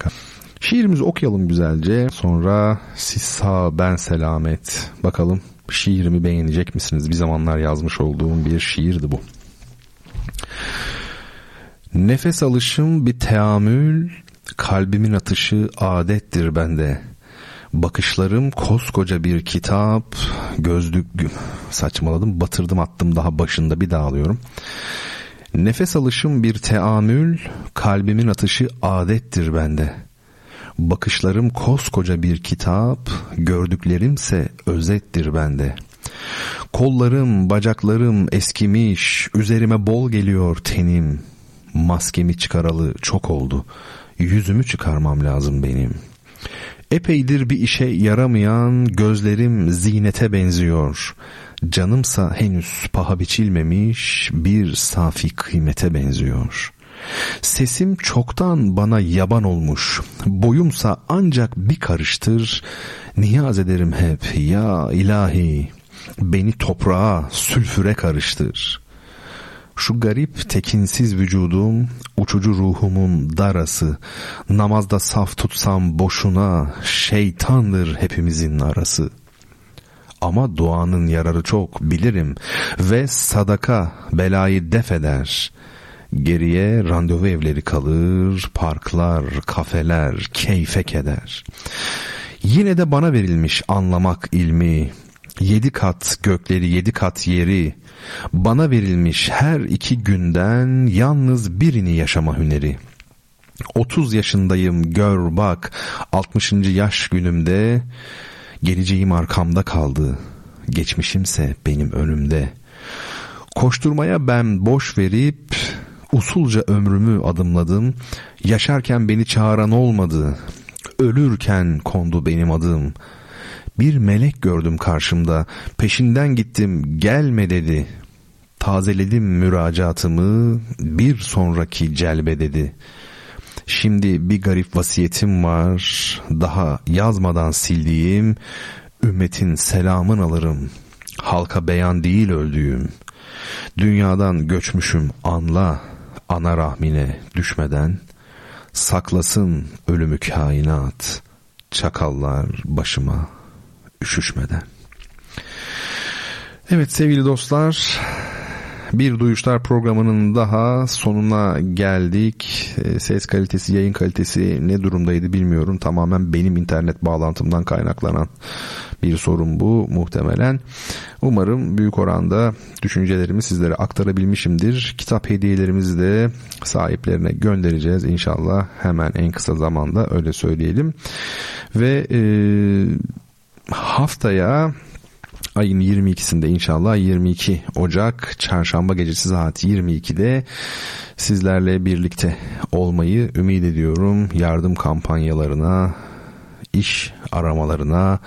Şiirimizi okuyalım güzelce. Sonra siz sağ ben selamet. Bakalım şiirimi beğenecek misiniz? Bir zamanlar yazmış olduğum bir şiirdi bu. Nefes alışım bir teamül, kalbimin atışı adettir bende. Bakışlarım koskoca bir kitap, gözlük saçmaladım, batırdım attım daha başında bir daha alıyorum. Nefes alışım bir teamül, kalbimin atışı adettir bende. Bakışlarım koskoca bir kitap, gördüklerimse özettir bende. Kollarım, bacaklarım eskimiş, üzerime bol geliyor tenim. Maskemi çıkaralı çok oldu. Yüzümü çıkarmam lazım benim. Epeydir bir işe yaramayan gözlerim zinete benziyor. Canımsa henüz paha biçilmemiş bir safi kıymete benziyor. Sesim çoktan bana yaban olmuş. Boyumsa ancak bir karıştır. Niyaz ederim hep ya ilahi beni toprağa, sülfüre karıştır. Şu garip tekinsiz vücudum, uçucu ruhumun darası, namazda saf tutsam boşuna, şeytandır hepimizin arası. Ama duanın yararı çok bilirim ve sadaka belayı def eder. Geriye randevu evleri kalır, parklar, kafeler, keyfe keder. Yine de bana verilmiş anlamak ilmi, Yedi kat gökleri yedi kat yeri bana verilmiş her iki günden yalnız birini yaşama hüneri. Otuz yaşındayım gör bak altmışıncı yaş günümde geleceğim arkamda kaldı geçmişimse benim önümde. Koşturmaya ben boş verip usulca ömrümü adımladım. Yaşarken beni çağıran olmadı. Ölürken kondu benim adım.'' Bir melek gördüm karşımda. Peşinden gittim. Gelme dedi. Tazeledim müracaatımı. Bir sonraki celbe dedi. Şimdi bir garip vasiyetim var. Daha yazmadan sildiğim. Ümmetin selamın alırım. Halka beyan değil öldüğüm. Dünyadan göçmüşüm anla. Ana rahmine düşmeden. Saklasın ölümü kainat. Çakallar başıma üşüşmeden. Evet sevgili dostlar bir Duyuşlar programının daha sonuna geldik. Ee, ses kalitesi, yayın kalitesi ne durumdaydı bilmiyorum. Tamamen benim internet bağlantımdan kaynaklanan bir sorun bu muhtemelen. Umarım büyük oranda düşüncelerimi sizlere aktarabilmişimdir. Kitap hediyelerimizi de sahiplerine göndereceğiz inşallah hemen en kısa zamanda öyle söyleyelim. Ve e, haftaya ayın 22'sinde inşallah 22 Ocak çarşamba gecesi saat 22'de sizlerle birlikte olmayı ümit ediyorum. Yardım kampanyalarına, iş aramalarına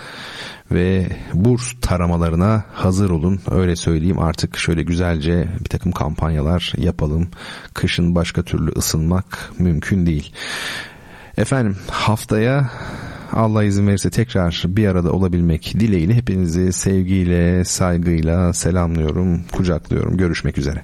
ve burs taramalarına hazır olun. Öyle söyleyeyim artık şöyle güzelce bir takım kampanyalar yapalım. Kışın başka türlü ısınmak mümkün değil. Efendim haftaya Allah izin verirse tekrar bir arada olabilmek dileğiyle hepinizi sevgiyle, saygıyla selamlıyorum, kucaklıyorum. Görüşmek üzere.